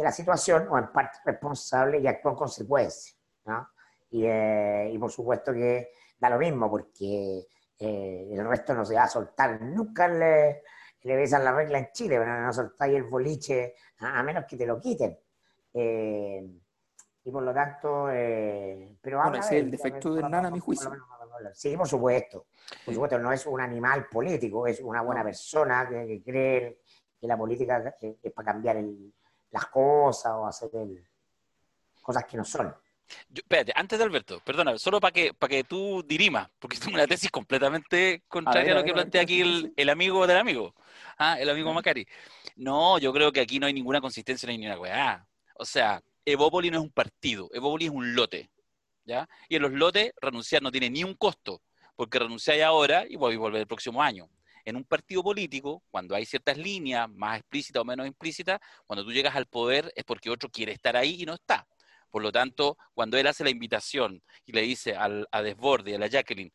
de la situación, o en parte responsable, y actuó en consecuencia. ¿no? Y, eh, y por supuesto que da lo mismo, porque eh, el resto no se va a soltar. Nunca le, le besan la regla en Chile, pero no soltáis el boliche, a, menos que te lo quiten. Eh, y por lo tanto, eh, pero Bueno, ese es el defecto de Hernán, a mi juicio. Sí, por supuesto. Por supuesto, no es un animal político, es una buena persona que, que cree que la política es, es para cambiar el- las cosas o hacer el- cosas que no son. Yo- espérate, antes de Alberto, perdona, solo para que, para que tú dirimas, porque tengo una tesis completamente contraria a, lo que plantea ¿cuál aquí el, amigo del amigo, ah, el amigo. Macari. No, yo creo que aquí no hay ninguna consistencia ni una weá. O sea, Evópoli no es un partido, Evópoli es un lote, ¿ya? Y en los lotes renunciar no tiene ni un costo, porque renunciáis ahora y podéis volver el próximo año. En un partido político, cuando hay ciertas líneas, más explícitas o menos implícitas, cuando tú llegas al poder es porque otro quiere estar ahí y no está. Por lo tanto, cuando él hace la invitación y le dice al, a Desborde y a la Jacqueline,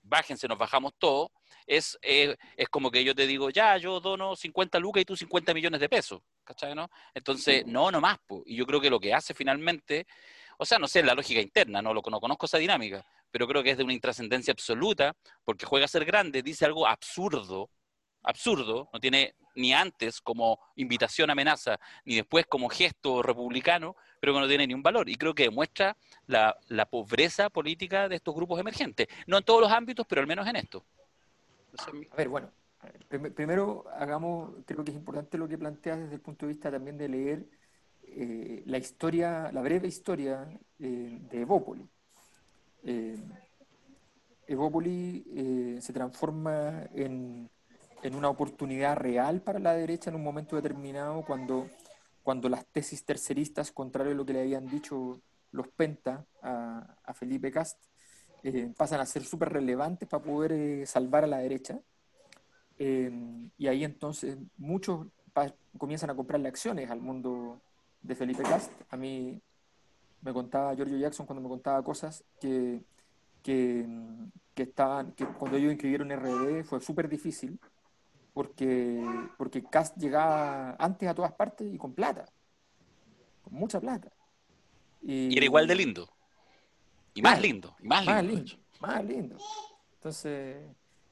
bájense, nos bajamos todos, es, eh, es como que yo te digo, ya, yo dono 50 lucas y tú 50 millones de pesos, ¿cachai, no? Entonces, no, no más, po. y yo creo que lo que hace finalmente, o sea, no sé, la lógica interna, no, lo, no conozco esa dinámica, pero creo que es de una intrascendencia absoluta, porque juega a ser grande, dice algo absurdo, absurdo, no tiene ni antes como invitación amenaza, ni después como gesto republicano, pero que no tiene ni un valor. Y creo que demuestra la, la pobreza política de estos grupos emergentes. No en todos los ámbitos, pero al menos en esto. A ver, bueno, primero hagamos, creo que es importante lo que planteas desde el punto de vista también de leer eh, la historia, la breve historia eh, de Evópoli. Eh, eh, se transforma en, en, una oportunidad real para la derecha en un momento determinado cuando, cuando las tesis terceristas, contrario a lo que le habían dicho los Penta a, a Felipe Cast, eh, pasan a ser súper relevantes para poder eh, salvar a la derecha. y ahí entonces muchos comienzan a comprarle acciones al mundo de Felipe Cast. A mí me contaba Giorgio Jackson cuando me contaba cosas que, que, que estaban, que cuando ellos inscribieron RD fue súper difícil porque, porque Cast llegaba antes a todas partes y con plata, con mucha plata. Y, era igual de lindo. Y más, lindo, y más, lindo. Más lindo. Entonces,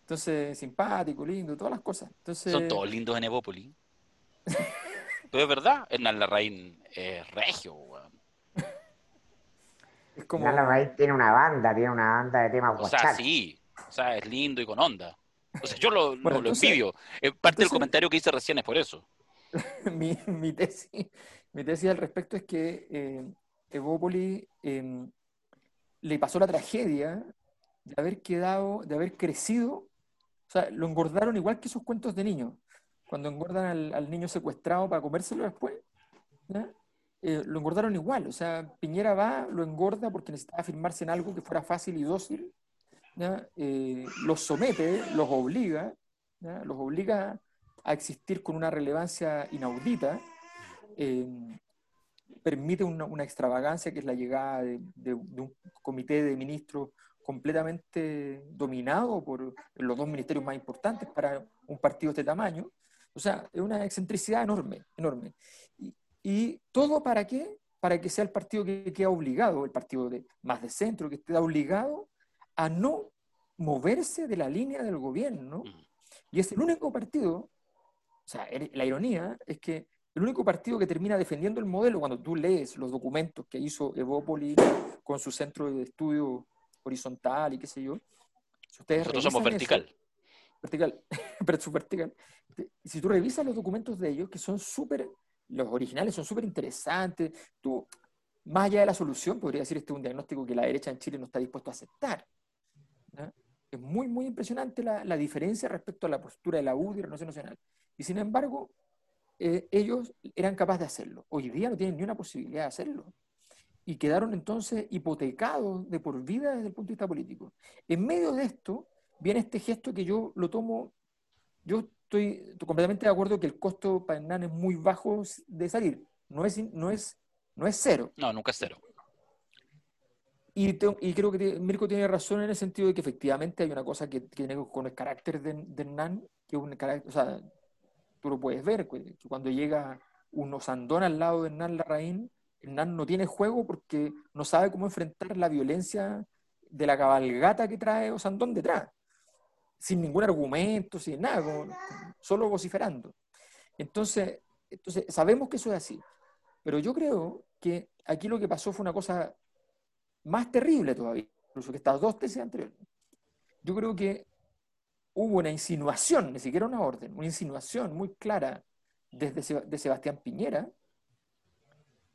entonces, simpático, lindo, todas las cosas. Entonces, Son todos lindos en Evópolis. <laughs> Pero es verdad, Hernán Larraín es regio, Es como... Tiene una banda, tiene una banda de temas O sea, sí, o sea, es lindo y con onda. O sea, yo lo, <laughs> bueno, lo, envidio. parte del comentario que hice recién es por eso. <laughs> mi, mi, tesis, mi tesis al respecto es que eh, Evópoli em, le pasó la tragedia de haber quedado, de haber crecido, o sea, lo engordaron igual que sus cuentos de niños cuando engordan al, niño secuestrado para comérselo después, eh, lo engordaron igual. O sea, Piñera va, lo engorda porque necesitaba firmarse en algo que fuera fácil y dócil, eh, los somete, los obliga, los obliga a existir con una relevancia inaudita, eh, permite una, extravagancia que es la llegada de, de un comité de ministros completamente dominado por los dos ministerios más importantes para un partido de este tamaño, o sea, es una excentricidad enorme, enorme. Todo para qué? Para que sea el partido que queda obligado, el partido de, más de centro, que esté obligado a no moverse de la línea del gobierno. Y es el único partido, o sea, la ironía es que el único partido que termina defendiendo el modelo, cuando tú lees los documentos que hizo Evópoli con su centro de estudio horizontal y qué sé yo, si ustedes Nosotros somos vertical vertical, <laughs> pero su vertical. Si tú revisas los documentos de ellos, que son súper, los originales son súper interesantes, tú, más allá de la solución, podría decir este es un diagnóstico que la derecha en Chile no está dispuesto a aceptar. Es muy, muy impresionante la, la, diferencia respecto a la postura de la UDI y la Renovación Nacional. Y sin embargo, eh, ellos eran capaces de hacerlo. Hoy día no tienen ni una posibilidad de hacerlo. Y quedaron entonces hipotecados de por vida desde el punto de vista político. En medio de esto, viene este gesto que yo lo tomo, yo estoy completamente de acuerdo que el costo para Hernán es muy bajo de salir, no es, no es, no es cero. No, nunca es cero. Y, y creo que Mirko tiene razón en el sentido de que efectivamente hay una cosa que, tiene con el carácter de, Hernán, que es un carácter, o sea, tú lo puedes ver, que cuando llega un Osandón al lado de Hernán Larraín, Hernán no tiene juego porque no sabe cómo enfrentar la violencia de la cabalgata que trae Osandón detrás sin ningún argumento, sin nada, solo vociferando. Entonces, entonces, sabemos que eso es así, pero yo creo que aquí lo que pasó fue una cosa más terrible todavía, incluso que estas dos tesis anteriores. Yo creo que hubo una insinuación, ni siquiera una orden, una insinuación muy clara desde de Sebastián Piñera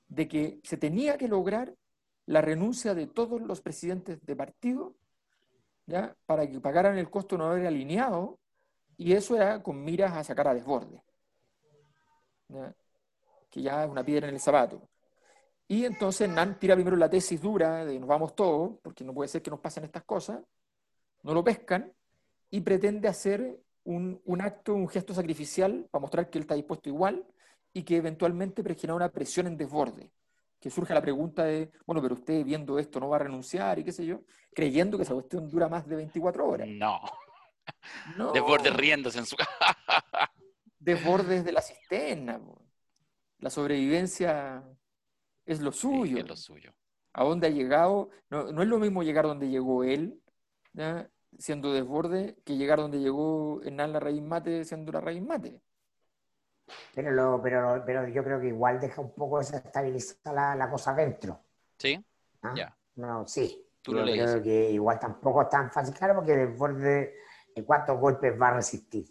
de que se tenía que lograr la renuncia de todos los presidentes de partido para que pagaran el costo no haber alineado, y eso era con miras a sacar a desborde, que ya es una piedra en el zapato. Y entonces Nan tira primero la tesis dura de nos vamos todos, porque no puede ser que nos pasen estas cosas, no lo pescan, y pretende hacer un, un acto, un gesto sacrificial para mostrar que él está dispuesto igual y que eventualmente genera una presión en desborde que surge la pregunta de, bueno, pero usted viendo esto no va a renunciar y qué sé yo, creyendo que esa cuestión dura más de 24 horas. No. no. Desbordes riéndose en su Desbordes de la cisterna. La sobrevivencia es lo suyo. es lo suyo. A dónde ha llegado, no, es lo mismo llegar donde llegó él, siendo desborde, que llegar donde llegó Hernán la raíz mate siendo la raíz mate. Pero, lo, pero, pero yo creo que igual deja un poco desestabilizar la, la cosa dentro. ¿Sí? ¿Ah? Ya. No, sí. Tú lo creo que igual tampoco es tan fácil, claro, porque desborde de cuántos golpes va a resistir.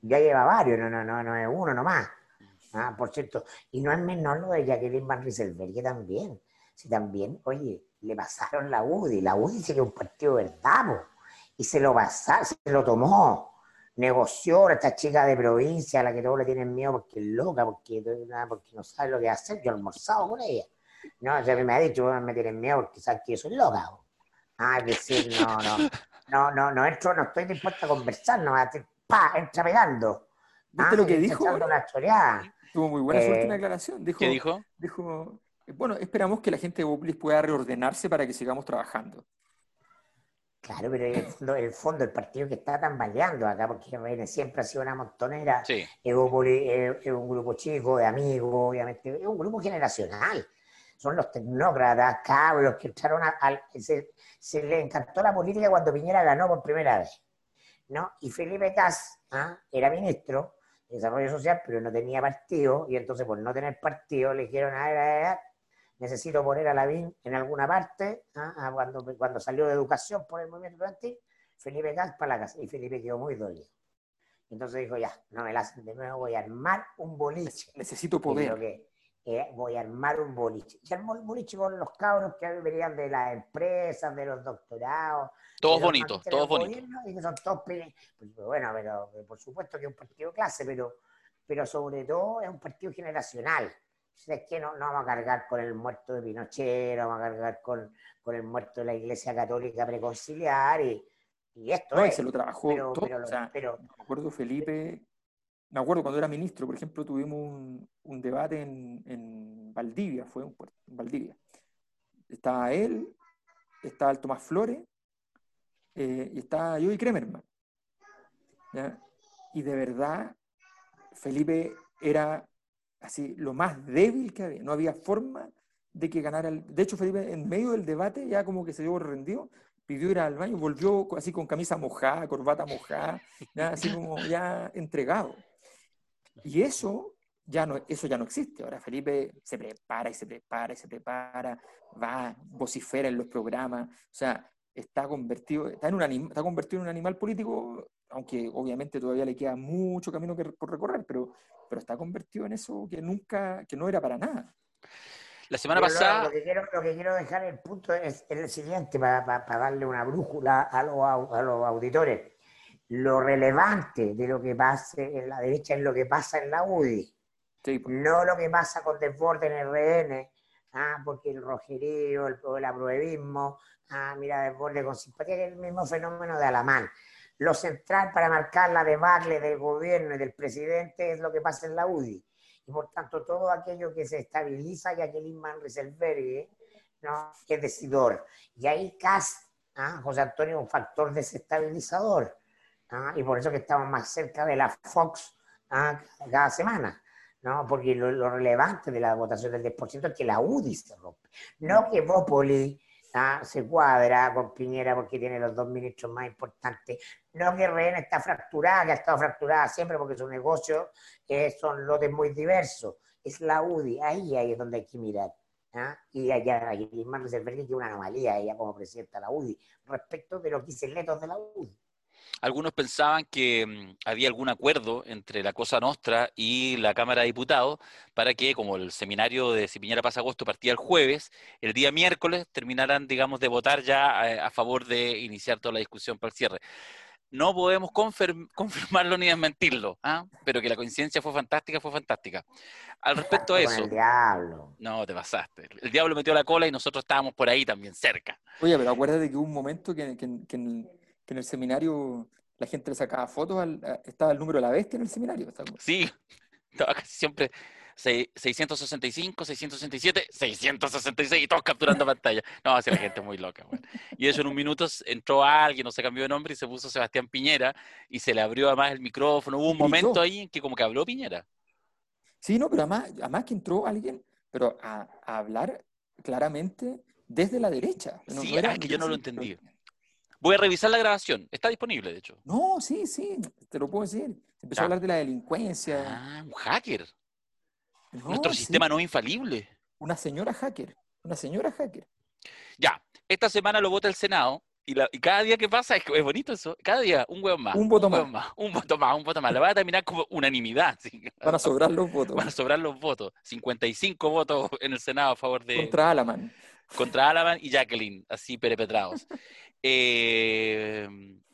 Ya lleva varios, no, no, no, no es uno nomás. ¿ah? Por cierto, y no es menor lo de Jacqueline Van Rieselberg, que también. Sí, también, oye, le pasaron la UDI. La UDI sería un partido verdad, po. y se lo pasaron, se lo tomó. Negoció a esta chica de provincia a la que todos le tienen miedo porque es loca, porque, porque no sabe lo que hacer. Yo he almorzado con ella. No, sea, me ha dicho, me tienen miedo porque sabes que yo soy loca. Ah, es decir, no, no, no, no, no entro, no estoy dispuesta a conversar, no, pa, entra pegando. ¿Viste Ah, lo que y está dijo? echando una choreada. Tuvo muy buena su Eh, última declaración. Dijo, ¿Qué dijo? dijo, bueno, esperamos que la gente de Bópolis pueda reordenarse para que sigamos trabajando. Claro, pero en <laughs> el fondo, el fondo el partido que está tambaleando acá, porque siempre ha sido una montonera, Sí. Es, es un grupo chico de amigos, obviamente, es un grupo generacional. Son los tecnócratas, cabros que entraron a-. Se, se le encantó la política cuando Piñera ganó por primera vez. ¿no? Y Felipe Cas ¿ah? era ministro de Desarrollo Social, pero no tenía partido, y entonces por no tener partido le dijeron, ver, a ver, necesito poner a Lavín en alguna parte, ¿ah? Ah, cuando, cuando salió de educación por el movimiento estudiantil, Felipe Cas para la casa, y Felipe quedó muy dolido. Entonces dijo, ya, no me la hacen de nuevo, voy a armar un boliche. Necesito poder. que, eh, voy a armar un boliche. Y armó el boliche con los cabros que venían de las empresas, de los doctorados. Todos de bonitos, todos bonitos. Y que son todos pues, Bueno, pero eh, por supuesto que es un partido clase, pero, pero sobre todo es un partido generacional. Es que no, no vamos a cargar con el muerto de Pinochet, no vamos a cargar con, con el muerto de la Iglesia Católica preconciliar y, y esto No, es. se lo trabajó pero, todo. pero, o sea, pero- me acuerdo Felipe, me acuerdo cuando era ministro, por ejemplo, tuvimos un, un debate en, en Valdivia, fue un puerto, en Valdivia. Estaba él, estaba el Tomás Flores, eh, y estaba yo y Kremerman. ¿ya? Y de verdad, Felipe era así lo más débil que había. No había forma de que ganara. el- De hecho, Felipe, en medio del debate, ya como que se dio rendido, pidió ir al baño, volvió así con camisa mojada, corbata mojada, ya, así como ya entregado. Y eso ya no, eso ya no existe. Ahora Felipe se prepara y se prepara y se prepara, va, vocifera en los programas, o sea, está convertido, está, en un anim- está convertido en un animal político, aunque obviamente todavía le queda mucho camino que, por recorrer, pero, pero está convertido en eso que nunca, que no era para nada. La semana Pero pasada, Lo que, quiero, lo que quiero dejar el punto es, es el siguiente, para, darle una brújula a los, a los auditores. Lo relevante de lo que pase en la derecha es lo que pasa en la UDI, Sí, pues, no lo que pasa con desborde en el RN, ah, porque el rojerío, el, el apruebismo, ah, mira, desborde con simpatía, que es el mismo fenómeno de Alamán. Lo central para marcar la debacle del gobierno y del presidente es lo que pasa en la UDI. Y por tanto, todo aquello que se estabiliza, Jacqueline Van Rieselberghe, ¿no? es decidor. Y ahí Cas, ¿ah? José Antonio, es un factor desestabilizador. ¿ah? Y por eso que estamos más cerca de la Fox ¿ah? cada semana. ¿no? Porque lo, lo relevante de la votación del 10% es que la UDI se rompe. No que Bópoli ¿ah? se cuadra con Piñera porque tiene los dos ministros más importantes. No que RN está fracturada, que ha estado fracturada siempre porque su negocio eh, son lotes muy diversos. Es la UDI, ahí, ahí es donde hay que mirar. ¿ah? Y allá, aquí Grisman Reserverdi que es una anomalía, ella como presidenta de la UDI, respecto de los quiseletos de la UDI. Algunos pensaban que mm, había algún acuerdo entre la Cosa Nostra y la Cámara de Diputados para que, como el seminario de Si Piñera pasa agosto partía el jueves, el día miércoles terminaran, digamos, de votar ya eh, a favor de iniciar toda la discusión para el cierre. No podemos confirm- <laughs> confirmarlo ni desmentirlo, ¿ah? pero que la coincidencia fue fantástica, fue fantástica. Al respecto a Con eso, el diablo. no, te pasaste. El diablo metió la cola y nosotros estábamos por ahí también, cerca. Oye, pero acuérdate que hubo un momento que, que- que en, que en el seminario la gente le sacaba fotos, al- a- estaba el número de la bestia en el seminario. estaba- Sí, <laughs> estaba casi siempre se- 665, 667, 666 y todos capturando <laughs> pantalla. No, así la gente es muy loca. Y de hecho en un minuto entró alguien, no se cambió de nombre y se puso Sebastián Piñera y se le abrió además el micrófono. Hubo un momento ahí en que como que habló Piñera. Sí, no, pero además, además que entró alguien, pero a, a hablar claramente desde la derecha. No, Sí, no era- ah, es que yo no lo pero- entendí. Voy a revisar la grabación. Está disponible, de hecho. No, sí, sí, te lo puedo decir. Empezó Ya. a hablar de la delincuencia. Ah, un hacker. No, Nuestro sí, sistema no es infalible. Una señora hacker. Una señora hacker. Ya, esta semana lo vota el Senado y, la- y cada día que pasa, es, bonito eso, cada día un hueón más. Un voto hueón más. Un voto más, un voto más. La va a terminar como unanimidad. <laughs> así. Van a sobrar los votos. Van a sobrar los votos. 55 votos en el Senado a favor de... Contra Alaman. contra Alaban y Jacqueline, así perpetrados. <laughs> Eh,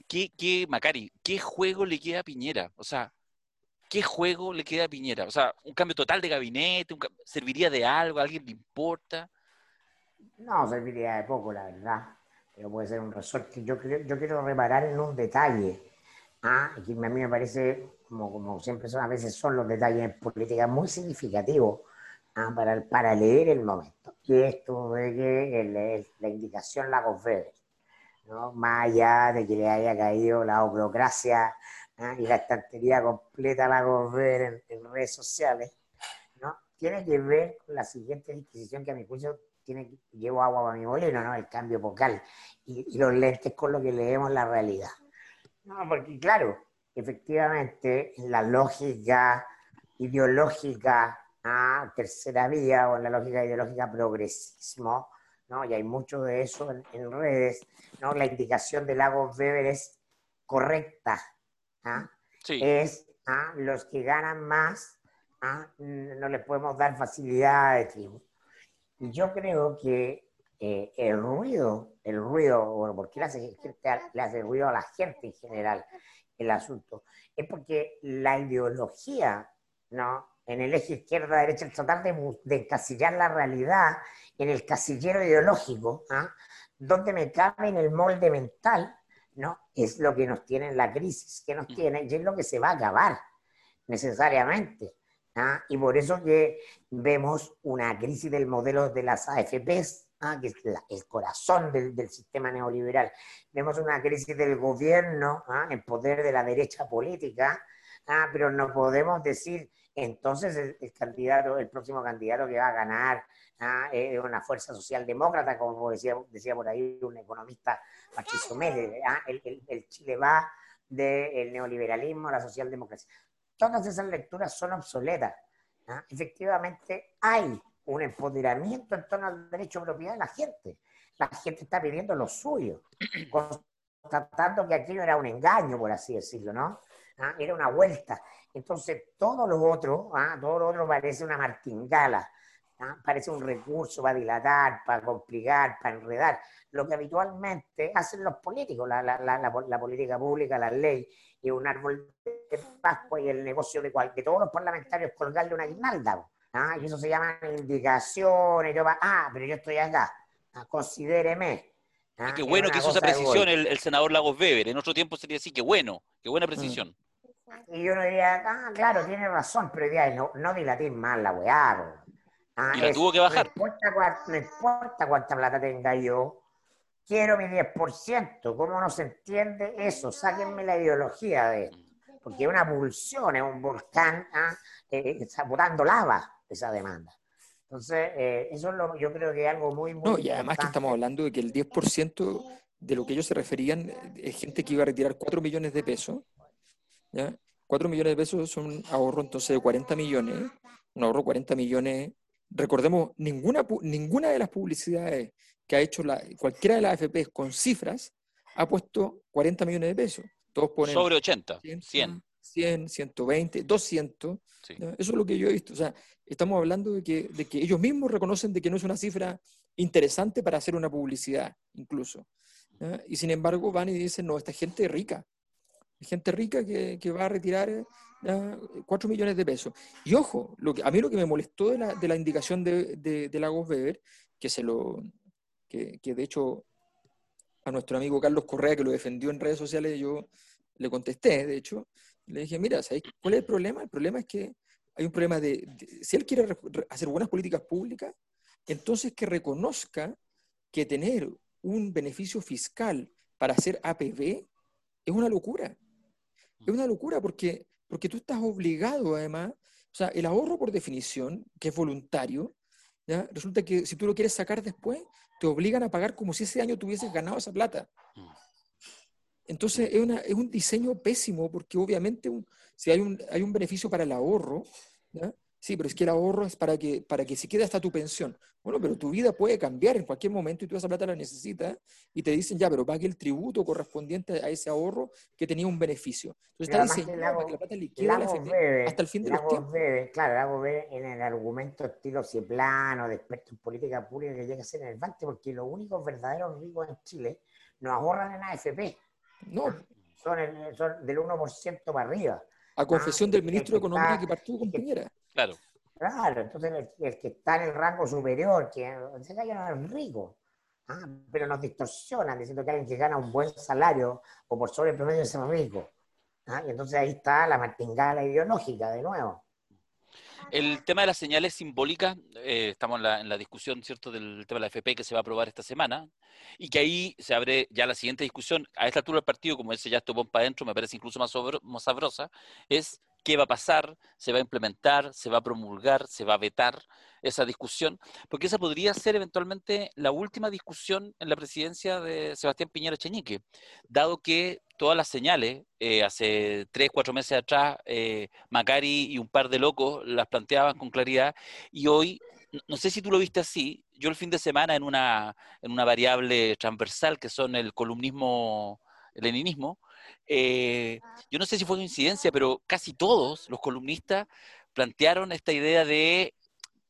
¿qué, qué, Macari, qué juego le queda a Piñera? O sea, ¿qué juego le queda a Piñera? O sea, un cambio total de gabinete, ¿serviría de algo? ¿A alguien le importa? No, serviría de poco, la verdad. Pero puede ser un resorte. Yo, yo quiero reparar en un detalle, ¿ah? que a mí me parece, como, como siempre son, a veces son los detalles en política muy significativos ¿ah? para, para leer el momento. Y esto de que la indicación la Weber, ¿no? más allá de que le haya caído la burocracia ¿ah? y la estantería completa la Weber en, redes sociales, ¿no? tiene que ver con la siguiente disquisición que a mi juicio tiene, llevo agua para mi molino, ¿no? El cambio vocal y, los lentes con lo que leemos la realidad. No, porque claro, efectivamente, la lógica ideológica a tercera vía o en la lógica ideológica progresismo, ¿no? Y hay mucho de eso en, redes, ¿no? La indicación de Lagos Weber es correcta, ¿ah? Es ¿ah? los que ganan más, ¿ah? no les podemos dar facilidad de tributo. Y yo creo que eh, el ruido, el ruido, bueno, ¿por qué le hace, le hace ruido a la gente en general el asunto? Es porque la ideología, ¿no? En el eje izquierda-derecha, el tratar de, de, encasillar la realidad en el casillero ideológico, ¿ah? donde me cabe en el molde mental, ¿no? Es lo que nos tiene en la crisis, que nos mm. tiene, y es lo que se va a acabar necesariamente. ¿ah? Y por eso que vemos una crisis del modelo de las AFPs, ¿ah? que es el corazón del, del, sistema neoliberal. Vemos una crisis del gobierno, ¿ah? en poder de la derecha política, pero no podemos decir entonces el, candidato, el próximo candidato que va a ganar es una fuerza socialdemócrata, como decía, decía por ahí un economista Patricio Mele, el, el, el, Chile va del neoliberalismo a la socialdemocracia todas esas lecturas son obsoletas. Efectivamente, hay un empoderamiento en torno al derecho de propiedad de la gente. La gente está pidiendo lo suyo, constatando que aquello era un engaño, por así decirlo, ¿no? ¿Ah? Era una vuelta. Entonces, todo lo otro, ¿ah? todo lo otro parece una martingala, ¿ah? parece un recurso para dilatar, para complicar, para enredar, lo que habitualmente hacen los políticos, la, la, la, la política pública, la ley, y un árbol de Pascua y el negocio de, cual, de todos los parlamentarios colgarle una guirnalda. ¿ah? Y eso se llama indicación. Y yo va, ah, pero yo estoy acá. Ah, considéreme. ¿ah? qué bueno que hizo esa precisión el, senador Lagos Weber. En otro tiempo sería así, qué bueno, qué buena precisión. Y yo no diría, ah, claro, tiene razón, pero diría, no, no dilatir más la weá. Ah, y la tuvo que bajar. No importa, no importa cuánta plata tenga yo, quiero mi 10%. ¿Cómo no se entiende eso? Sáquenme la ideología de esto. Porque es una pulsión, es un volcán, ¿ah? Eh, eh, está botando lava esa demanda. Entonces, eh, eso es lo, yo creo que es algo muy, muy No, y además que estamos hablando de que el 10% de lo que ellos se referían es gente que iba a retirar 4 millones de pesos. ¿Ya? 4 millones de pesos son un ahorro entonces de 40 millones, un ahorro de 40 millones. Recordemos, ninguna, ninguna de las publicidades que ha hecho la, cualquiera de las AFP con cifras ha puesto 40 millones de pesos. Todos ponen Sobre 80, 100. 100, 120, 200. Eso es lo que yo he visto. O sea, estamos hablando de que, de que ellos mismos reconocen de que no es una cifra interesante para hacer una publicidad, incluso. Y sin embargo van y dicen, no, esta gente es rica. Gente rica que, va a retirar 4 millones de pesos. Y ojo, lo que, a mí lo que me molestó de la, de la indicación de, de, de Lagos Weber, que se lo, que, de hecho a nuestro amigo Carlos Correa, que lo defendió en redes sociales, yo le contesté, de hecho, le dije, mira, cuál es el problema? El problema es que hay un problema de, si él quiere hacer buenas políticas públicas, entonces que reconozca que tener un beneficio fiscal para hacer APB es una locura. Es una locura porque, porque tú estás obligado además, o sea, el ahorro por definición, que es voluntario, resulta que si tú lo quieres sacar después, te obligan a pagar como si ese año tuvieses ganado esa plata. Mm. Entonces es, una, es un diseño pésimo porque obviamente si hay un, hay un beneficio para el ahorro, Sí, pero es que el ahorro es para que, para que se quede hasta tu pensión. Bueno, pero tu vida puede cambiar en cualquier momento y tú esa plata la necesitas y te dicen, ya, pero pague el tributo correspondiente a ese ahorro que tenía un beneficio. Entonces está diseñado para que la plata liquide la hasta el fin de los tiempos. claro, ver en el argumento estilo plano de experto en política pública que llega a ser en el banco, porque los únicos verdaderos ricos en Chile no ahorran en AFP. No. Son, son del 1% para arriba. A confesión ah, del ministro de Economía que partió con Piñera. Claro. Claro, entonces el, que está en el rango superior, que se no es rico, ah, pero nos distorsionan diciendo que alguien que gana un buen salario o por sobre el promedio es rico. Ah, y entonces ahí está la martingala ideológica de nuevo. El tema de las señales simbólicas, eh, estamos en la, en la, discusión, ¿cierto?, del tema de la FP que se va a aprobar esta semana, y que ahí se abre ya la siguiente discusión. A esta altura del partido, como ese ya estuvo para adentro, me parece incluso más, más sabrosa, es qué va a pasar, se va a implementar, se va a promulgar, se va a vetar esa discusión, porque esa podría ser eventualmente la última discusión en la presidencia de Sebastián Piñera Cheñique, dado que todas las señales, eh, hace tres, cuatro meses atrás, eh, Macari y un par de locos las planteaban con claridad, y hoy, no sé si tú lo viste así, yo el fin de semana en una, en una variable transversal que son el columnismo, el leninismo, eh, yo no sé si fue coincidencia, pero casi todos los columnistas plantearon esta idea de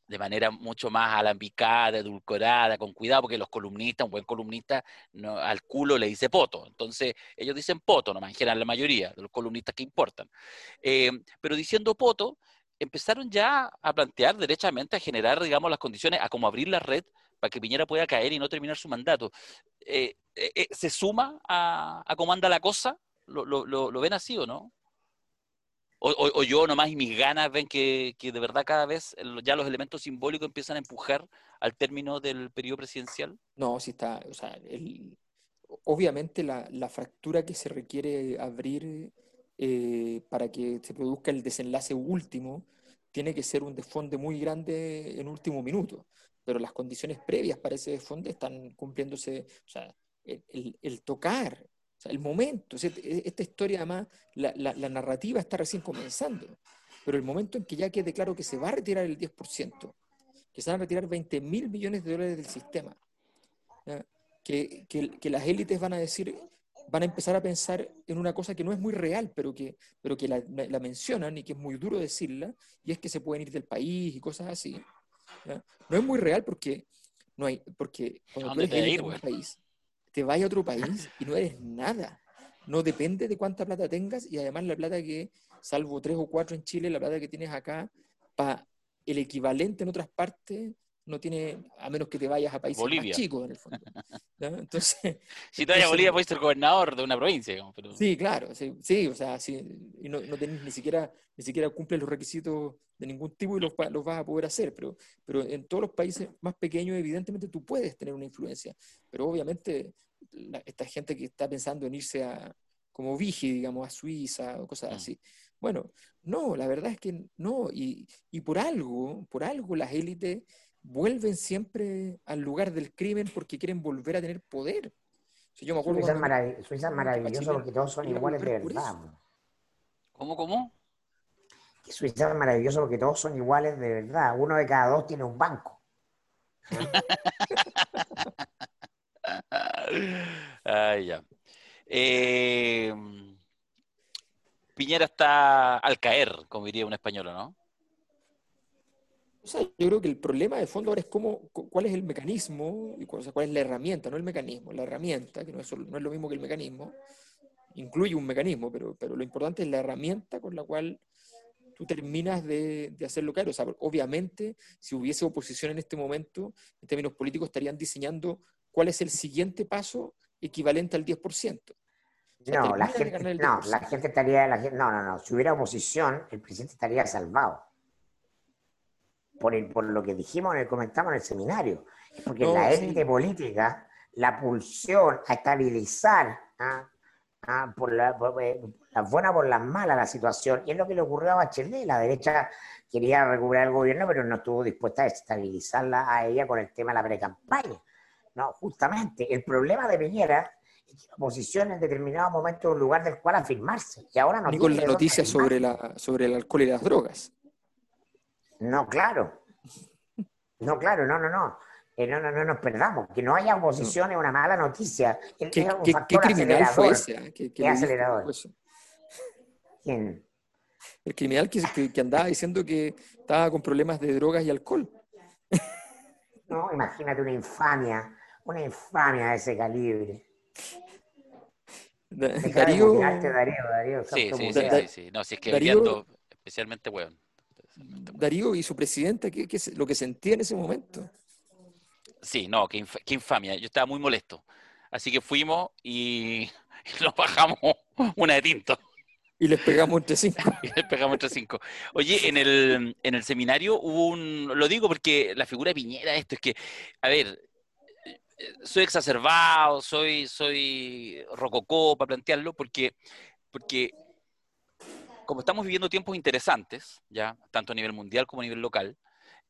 de manera mucho más alambicada, edulcorada, con cuidado, porque los columnistas, un buen columnista, no, al culo le dice poto. Entonces, ellos dicen poto, nomás, en general la mayoría de los columnistas que importan. Eh, pero diciendo poto, empezaron ya a plantear derechamente, a generar, digamos, las condiciones, a como abrir la red para que Piñera pueda caer y no terminar su mandato. Eh, ¿Se suma a, a cómo anda la cosa? ¿Lo, lo, ven así o no? O, yo nomás y mis ganas ven que, de verdad cada vez ya los elementos simbólicos empiezan a empujar al término del periodo presidencial? No, sí está, o sea, obviamente la, fractura que se requiere abrir eh, para que se produzca el desenlace último tiene que ser un desfonde muy grande en último minuto, pero las condiciones previas para ese desfonde están cumpliéndose, o el, el tocar el momento, e, esta historia además, la, la, narrativa está recién comenzando, pero el momento en que ya quede claro que se va a retirar el 10%, que se van a retirar 20 mil millones de dólares del sistema, que, que, las élites van a decir, van a empezar a pensar en una cosa que no es muy real, pero que, pero que la, la mencionan y que es muy duro decirla, y es que se pueden ir del país y cosas así. No es muy real porque no hay, porque cuando tú eres un país, te vas a otro país y no eres nada. No depende de cuánta plata tengas y además la plata que, salvo tres o cuatro en Chile, la plata que tienes acá, para el equivalente en otras partes, no tiene, a menos que te vayas a países más chicos, en el fondo. Entonces, <laughs> si te vayas a Bolivia, puedes ser gobernador de una provincia. Sí, claro, sí, sí, o sea, sí, y no, no tenés ni siquiera, ni siquiera cumples los requisitos de ningún tipo y los, los, vas a poder hacer, pero, pero en todos los países más pequeños, evidentemente tú puedes tener una influencia, pero obviamente esta gente que está pensando en irse a, como Vigi, digamos, a Suiza o cosas mm. así. Bueno, no, la verdad es que no, y, y por algo, por algo las élites vuelven siempre al lugar del crimen porque quieren volver a tener poder. yo me acuerdo Suiza, es maravilloso porque todos son iguales de verdad. ¿Cómo, cómo? Suiza es maravilloso porque todos son iguales de verdad. Uno de cada dos tiene un banco. <laughs> Ay, ya. Eh, Piñera está al caer, como diría un español, ¿no? Yo creo que el problema de fondo ahora es cómo, cuál es el mecanismo, y cuál, es la herramienta, no el mecanismo, la herramienta, que no es, no es lo mismo que el mecanismo, incluye un mecanismo, pero, pero lo importante es la herramienta con la cual tú terminas de, de hacerlo claro. O sea, obviamente, si hubiese oposición en este momento, en términos políticos, estarían diseñando cuál es el siguiente paso equivalente al 10%. no, la gente, no, la gente estaría, no, no, no, si hubiera oposición, el presidente estaría salvado por, el, por lo que dijimos, en el, comentamos en el seminario. Porque la élite política, la pulsión a estabilizar ¿ah? ¿Ah? por, la, por, eh, las buenas por las malas la situación, y es lo que le ocurrió a Bachelet. La derecha quería recuperar el gobierno, pero no estuvo dispuesta a estabilizarla a ella con el tema de la pre-campaña. No, justamente, el problema de Piñera es que la oposición en determinado momento es un lugar del cual afirmarse. Y ahora no Ni con la noticia sobre, la, sobre el alcohol y las drogas. No, claro. No, claro, no, no, no. Eh, no, no, no nos perdamos. Que no haya oposición es una mala noticia. Es ¿Qué, un qué- factor qué criminal fue acelerador. ese? ah? ¿Qué- acelerador. eso? ¿Quién? El criminal que, que- que andaba diciendo que estaba con problemas de drogas y alcohol. No, imagínate una infamia, una infamia de ese calibre. Da- Deja de Darío, Darío, Darío. Sí, sí, sí, sí. No, si es que Darío- viendo, especialmente, weón. Darío y su presidenta, ¿qué, qué se- lo que sentía en ese momento? Sí, no, qué, inf- qué infamia. Yo estaba muy molesto. Así que fuimos y, <laughs> nos bajamos una de tinto Y les pegamos entre cinco. <laughs> y le pegamos entre cinco. Oye, en el, en el seminario hubo un. Lo digo porque la figura de Piñera, esto es que, a ver, eh, soy exacerbado, soy, soy rococó para plantearlo, porque, porque como estamos viviendo tiempos interesantes, ya, tanto a nivel mundial como a nivel local,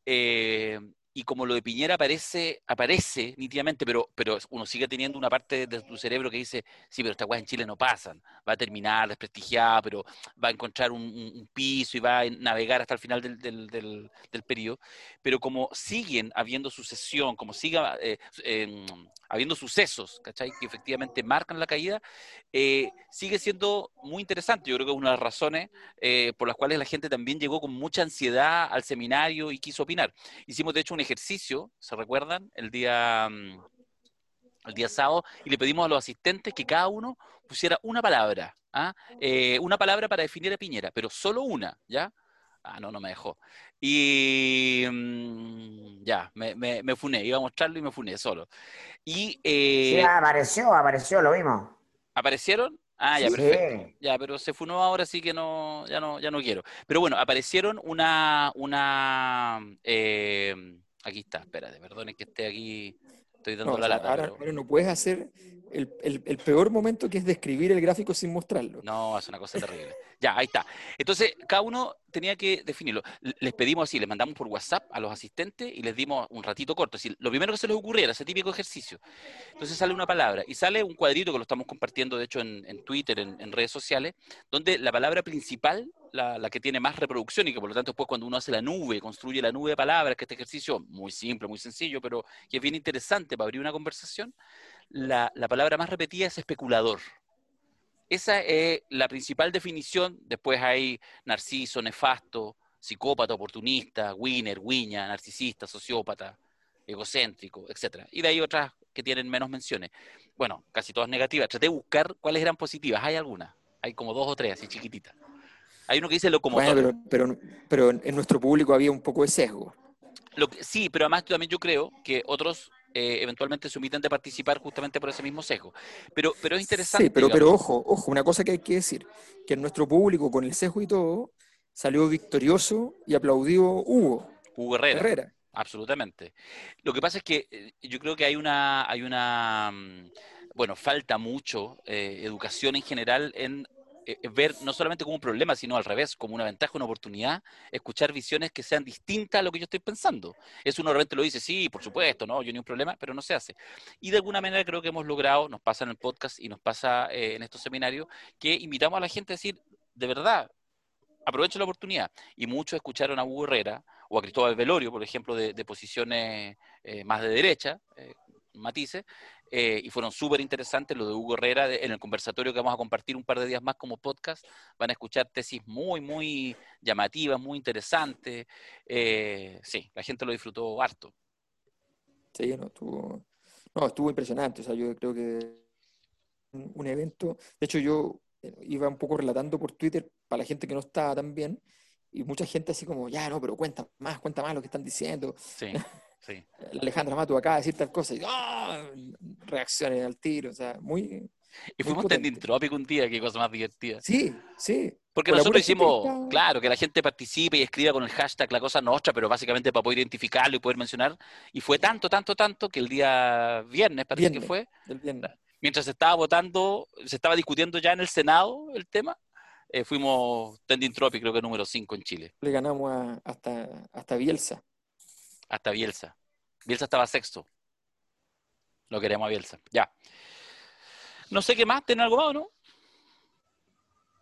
eh, y como lo de Piñera aparece, aparece nítidamente, pero, pero uno sigue teniendo una parte de tu cerebro que dice, sí, pero estas cosas en Chile no pasan, va a terminar desprestigiada, pero va a encontrar un, un- piso y va a navegar hasta el final del, del, del- del periodo. Pero como siguen habiendo sucesión, como siga eh, eh, habiendo sucesos, ¿cachai? Que efectivamente marcan la caída, eh, sigue siendo muy interesante. Yo creo que es una de las razones eh, por las cuales la gente también llegó con mucha ansiedad al seminario y quiso opinar. Hicimos, de hecho, un ejercicio, ¿se recuerdan? El día, mm, el día sábado, y le pedimos a los asistentes que cada uno pusiera una palabra, ¿ah? Eh, una palabra para definir a Piñera, pero solo una, ¿ya? Ah, no, no me dejó. Y mm, ya, me, me, me funé, iba a mostrarlo y me funé solo. Y Sí, eh, apareció, apareció, lo vimos. aparecieron. Ah, ya, Sí. perfecto. Ya, pero se funó ahora, así que no, ya no, ya no quiero. Pero bueno, aparecieron una, una, eh, aquí está, espérate, perdonen que esté aquí, estoy dando No, o la sea, lata, ahora, pero- no puedes hacer el, el- el peor momento que es describir el gráfico sin mostrarlo. No, es una cosa terrible. Ya, ahí está. Entonces, cada uno tenía que definirlo. Les pedimos así, les mandamos por WhatsApp a los asistentes y les dimos un ratito corto. Así, lo primero que se les ocurriera, ese típico ejercicio. Entonces sale una palabra y sale un cuadrito que lo estamos compartiendo, de hecho, en, en Twitter, en, en redes sociales, donde la palabra principal, la, que tiene más reproducción y que por lo tanto después cuando uno hace la nube, construye la nube de palabras, que este ejercicio muy simple, muy sencillo, pero que es bien interesante para abrir una conversación, la, la palabra más repetida es especulador. Esa es la principal definición. Después hay narciso, nefasto, psicópata, oportunista, winner, guiña, narcisista, sociópata, egocéntrico, etc. Y de ahí otras que tienen menos menciones. Bueno, casi todas negativas. Traté de buscar cuáles eran positivas. Hay algunas. Hay como dos o tres, así chiquititas. Hay uno que dice locomotor. Bueno, pero, pero, pero en nuestro público había un poco de sesgo. Lo que- sí, pero además también yo creo que otros eh, eventualmente se omiten de participar justamente por ese mismo sesgo. Pero, pero es interesante. Sí, pero, pero ojo, ojo, una cosa que hay que decir, que en nuestro público, con el sesgo y todo, salió victorioso y aplaudió Hugo Hugo Herrera. Herrera. Absolutamente. Lo que pasa es que eh, yo creo que hay una, hay una, mm, bueno, falta mucho eh, educación en general en eh, ver no solamente como un problema, sino al revés, como una ventaja, una oportunidad, escuchar visiones que sean distintas a lo que yo estoy pensando. Eso uno realmente lo dice, sí, por supuesto, no, yo ni un problema, pero no se hace. Y de alguna manera creo que hemos logrado, nos pasa en el podcast y nos pasa eh, en estos seminarios, que invitamos a la gente a decir, de verdad, aprovecho la oportunidad. Y muchos escucharon a Hugo Herrera o a Cristóbal Velorio, por ejemplo, de, posiciones eh, más de derecha, eh, matices, eh, y fueron súper interesantes. Lo de Hugo Herrera, de- en el conversatorio que vamos a compartir un par de días más como podcast, van a escuchar tesis muy, muy llamativas, muy interesantes. Eh, sí, la gente lo disfrutó harto. Sí, no, estuvo, no, estuvo impresionante. O sea, yo creo que un, un evento, de hecho yo eh, iba un poco relatando por Twitter para la gente que no estaba tan bien, y mucha gente así como, ya, no, pero cuenta más, cuenta más lo que están diciendo. Sí, <laughs> sí. Alejandra Mato acaba de decir tal cosa, y ¡ah! reacciones al tiro, o sea, muy... Y fuimos potente. tending topic un día, qué cosa más divertida. Sí, sí. Porque la nosotros que hicimos, está- claro, que la gente participe y escriba con el hashtag la cosa nuestra, pero básicamente para poder identificarlo y poder mencionar. Y fue tanto, tanto, tanto que el día viernes, parece que Viernes. fue, del viernes. mientras se estaba votando, se estaba discutiendo ya en el Senado el tema, eh, fuimos Tending Tropic, creo que número 5 en Chile, Le ganamos a- hasta, hasta Bielsa. Hasta Bielsa. Bielsa estaba sexto. Lo queremos a Bielsa. Ya. No sé qué más, ¿tiene algo más o no?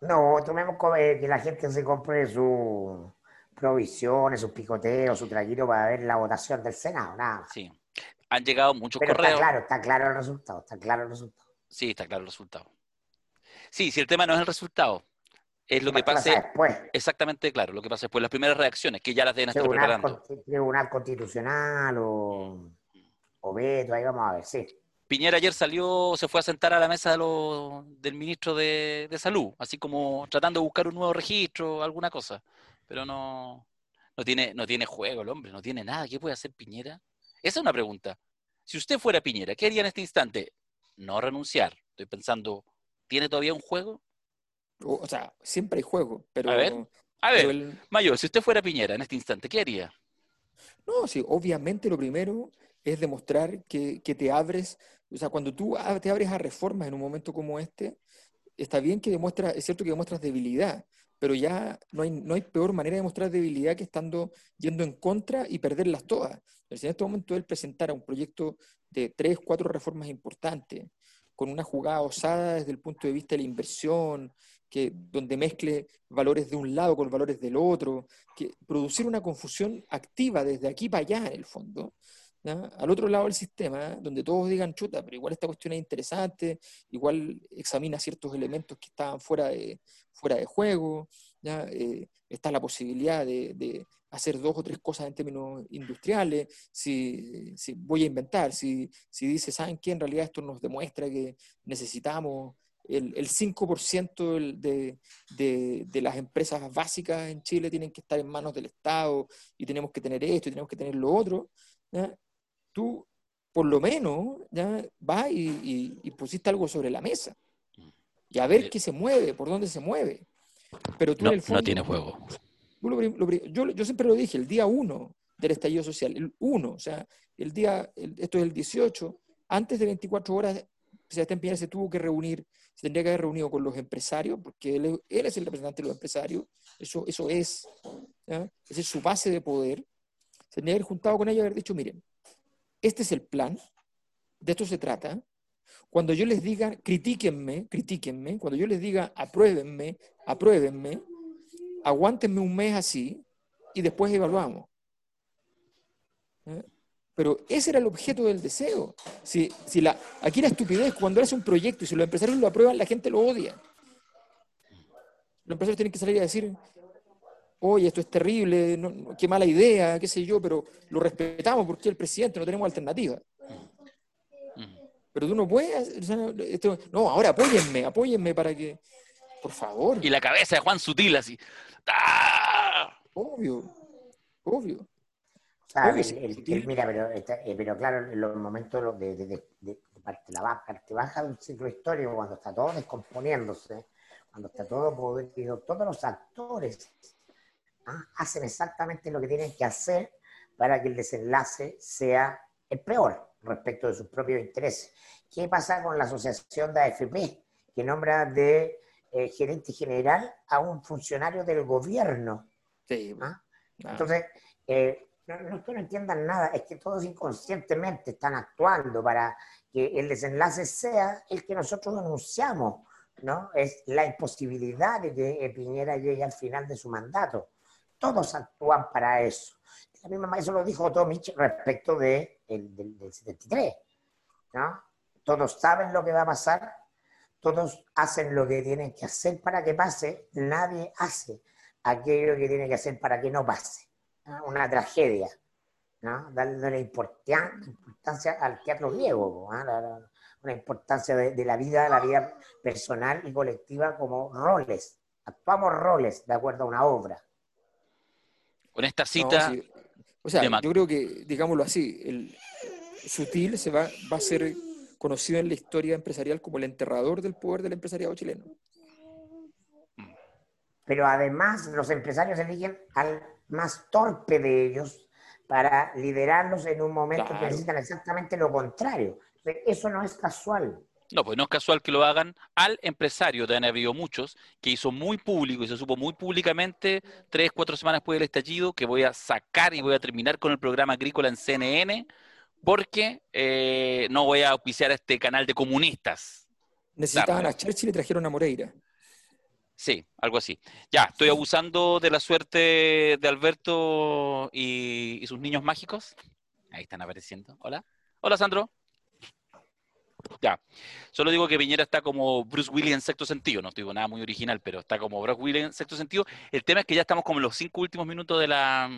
No, tomemos eh, que la gente se compre su, provisiones, sus picoteos, su traquito para ver la votación del Senado, nada. Sí. Han llegado muchos Pero correos. está claro, está claro el resultado, está claro el resultado. Sí, está claro el resultado. Sí, si el tema no es el resultado, es lo que pasa después. exactamente claro, lo que pasa después, las primeras reacciones, que ya las deben estar Tribunal, preparando. con- tribunal constitucional o, o veto, ahí vamos a ver, sí. Piñera ayer salió, se fue a sentar a la mesa de los- del ministro de, de Salud, así como tratando de buscar un nuevo registro, alguna cosa. Pero no, no, tiene, no tiene juego el hombre, no tiene nada. ¿Qué puede hacer Piñera? Esa es una pregunta. Si usted fuera Piñera, ¿qué haría en este instante? No renunciar. Estoy pensando, ¿tiene todavía un juego? O, o sea, siempre hay juego, pero, A ver, A ver, el- Mayor, si usted fuera Piñera en este instante, ¿qué haría? No, sí, obviamente lo primero es demostrar que, que te abres, o sea, cuando tú te abres a reformas en un momento como este, está bien que demuestras, es cierto que demuestras debilidad, pero ya no hay, no hay peor manera de mostrar debilidad que estando yendo en contra y perderlas todas. Si en este momento él presentara un proyecto de tres, cuatro reformas importantes, con una jugada osada desde el punto de vista de la inversión, que, donde mezcle valores de un lado con valores del otro, que producir una confusión activa desde aquí para allá, en el fondo, ¿ya? al otro lado del sistema, donde todos digan, chuta, pero igual esta cuestión es interesante, igual examina ciertos elementos que estaban fuera de, fuera de juego, ¿ya? Eh, está la posibilidad de, de hacer dos o tres cosas en términos industriales, si, si voy a inventar, si, si dice, ¿saben qué? En realidad esto nos demuestra que necesitamos el, el 5% del- de, de, de las empresas básicas en Chile tienen que estar en manos del Estado y tenemos que tener esto y tenemos que tener lo otro, ¿ya? tú por lo menos ya vas y, y- y pusiste algo sobre la mesa y a ver Eh, qué se mueve, por dónde se mueve. Pero tú No, en el no fondo, tiene juego. lo lo yo, yo siempre lo dije, el día uno del estallido social, el uno, o sea, el día, el- esto es el 18, antes de 24 horas, Sebastián Piñera se tuvo que reunir, se tendría que haber reunido con los empresarios, porque él, es- el representante de los empresarios, eso, eso es, esa es su base de poder, se tendría que haber juntado con ellos y haber dicho, miren, este es el plan, de esto se trata, cuando yo les diga, critíquenme, critíquenme, cuando yo les diga, apruébenme, apruébenme, aguántenme un mes así y después evaluamos. Pero ese era el objeto del deseo. Si, si la, aquí la estupidez, cuando hace un proyecto y si los empresarios lo aprueban, la gente lo odia. Los empresarios tienen que salir a decir, oye, esto es terrible, no- no, qué mala idea, qué sé yo, pero lo respetamos porque el presidente, no tenemos alternativa. Pero tú no puedes, o sea, esto- no, ahora apóyenme, apóyenme para que, por favor, Y la cabeza de Juan Sutil así. ¡Ah! obvio, obvio. El- el- el- mira, pero, eh, pero claro, en los momentos de, de- de- de parte, la baja, parte baja de un ciclo histórico, cuando está todo descomponiéndose, cuando está todo podrido, todos los actores ¿ah? hacen exactamente lo que tienen que hacer para que el desenlace sea el peor respecto de sus propios intereses. ¿Qué pasa con la asociación de AFP, que nombra de eh, gerente general a un funcionario del gobierno? Sí, ah, Entonces, eh, no, no es no entiendan nada, es que todos inconscientemente están actuando para que el desenlace sea el que nosotros anunciamos, ¿no? Es la imposibilidad de que Piñera llegue al final de su mandato. Todos actúan para eso. La misma, eso lo dijo Tomich respecto de el, del, del 73, ¿no? Todos saben lo que va a pasar, todos hacen lo que tienen que hacer para que pase, nadie hace aquello que tiene que hacer para que no pase. Una tragedia, ¿no? Dándole importan- importancia al teatro griego, ¿no? La- la- una importancia de, de la vida, la vida personal y colectiva como roles. Actuamos roles de acuerdo a una obra. Con esta no, cita, sí. O sea, yo creo que, digámoslo así, el Sutil se va, va a ser conocido en la historia empresarial como el enterrador del poder del empresariado chileno. Pero además los empresarios eligen al más torpe de ellos para liderarlos en un momento Claro. que necesitan exactamente lo contrario. Eso no es casual. no, pues no es casual que lo hagan al empresario, también ha habido muchos, que hizo muy público y se supo muy públicamente, tres, cuatro semanas después del estallido, que voy a sacar y voy a terminar con el programa agrícola en CNN, porque eh, no voy a auspiciar a este canal de comunistas. Necesitaban Claro. a Churchill y trajeron a Moreira. Sí, algo así. Ya, estoy abusando de la suerte de Alberto y, sus niños mágicos. Ahí están apareciendo. Hola. Hola, Sandro. Ya. Solo digo que Piñera está como Bruce Willis en sexto sentido. No digo nada muy original, pero está como Bruce Willis en sexto sentido. El tema es que ya estamos como en los cinco últimos minutos de la,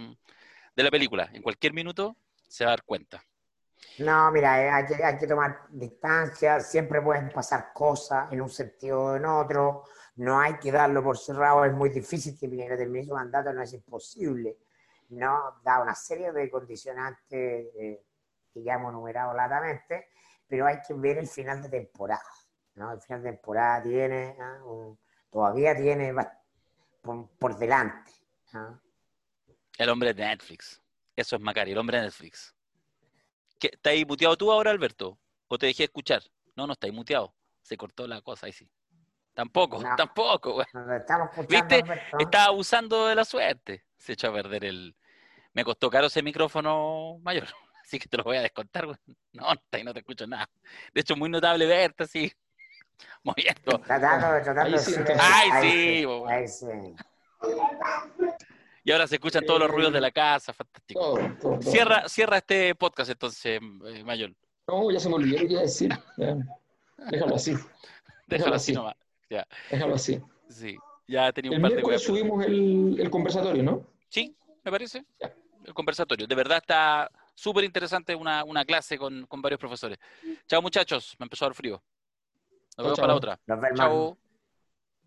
de la película. En cualquier minuto se va a dar cuenta. No, mira, eh, hay que, hay que tomar distancia, siempre pueden pasar cosas en un sentido o en otro, no hay que darlo por cerrado, es muy difícil que Piñera termine su mandato, no es imposible, ¿no? Da una serie de condicionantes eh, que ya hemos enumerado latamente, pero hay que ver el final de temporada, ¿no? El final de temporada tiene, ¿ah? todavía tiene por, por delante, ¿ah? El hombre de Netflix. Eso es Macari, el hombre de Netflix. ¿Qué, ¿Está ahí muteado tú ahora, Alberto? ¿O te dejé escuchar? No, no está ahí muteado. Se cortó la cosa, ahí sí. Tampoco, No. tampoco. güey. ¿Viste? Alberto. Estaba abusando de la suerte. Se echó a perder el... Me costó caro ese micrófono mayor. <laughs> Así que te lo voy a descontar, güey. No, ahí no te escucho nada. De hecho, muy notable verte así. <laughs> Moviendo. Tratando, tratando Ahí de sí, entonces. Ay, sí, bo- ahí sí. Y ahora se escuchan todos los ruidos de la casa. Fantástico. Todo, todo, todo. Cierra, cierra este podcast entonces, eh, Mayor. No, ya se me olvidó lo que iba a decir. Déjalo así, <laughs> Déjalo así así. nomás. Ya, déjalo así. sí. Ya tenía un El par de miércoles weas. subimos el, el conversatorio, ¿no? Sí, me parece. Ya. El conversatorio. De verdad está súper interesante una, una clase con, con varios profesores. Chao, muchachos. Me empezó a dar frío. Nos vemos para la otra. Nos vemos. Chao.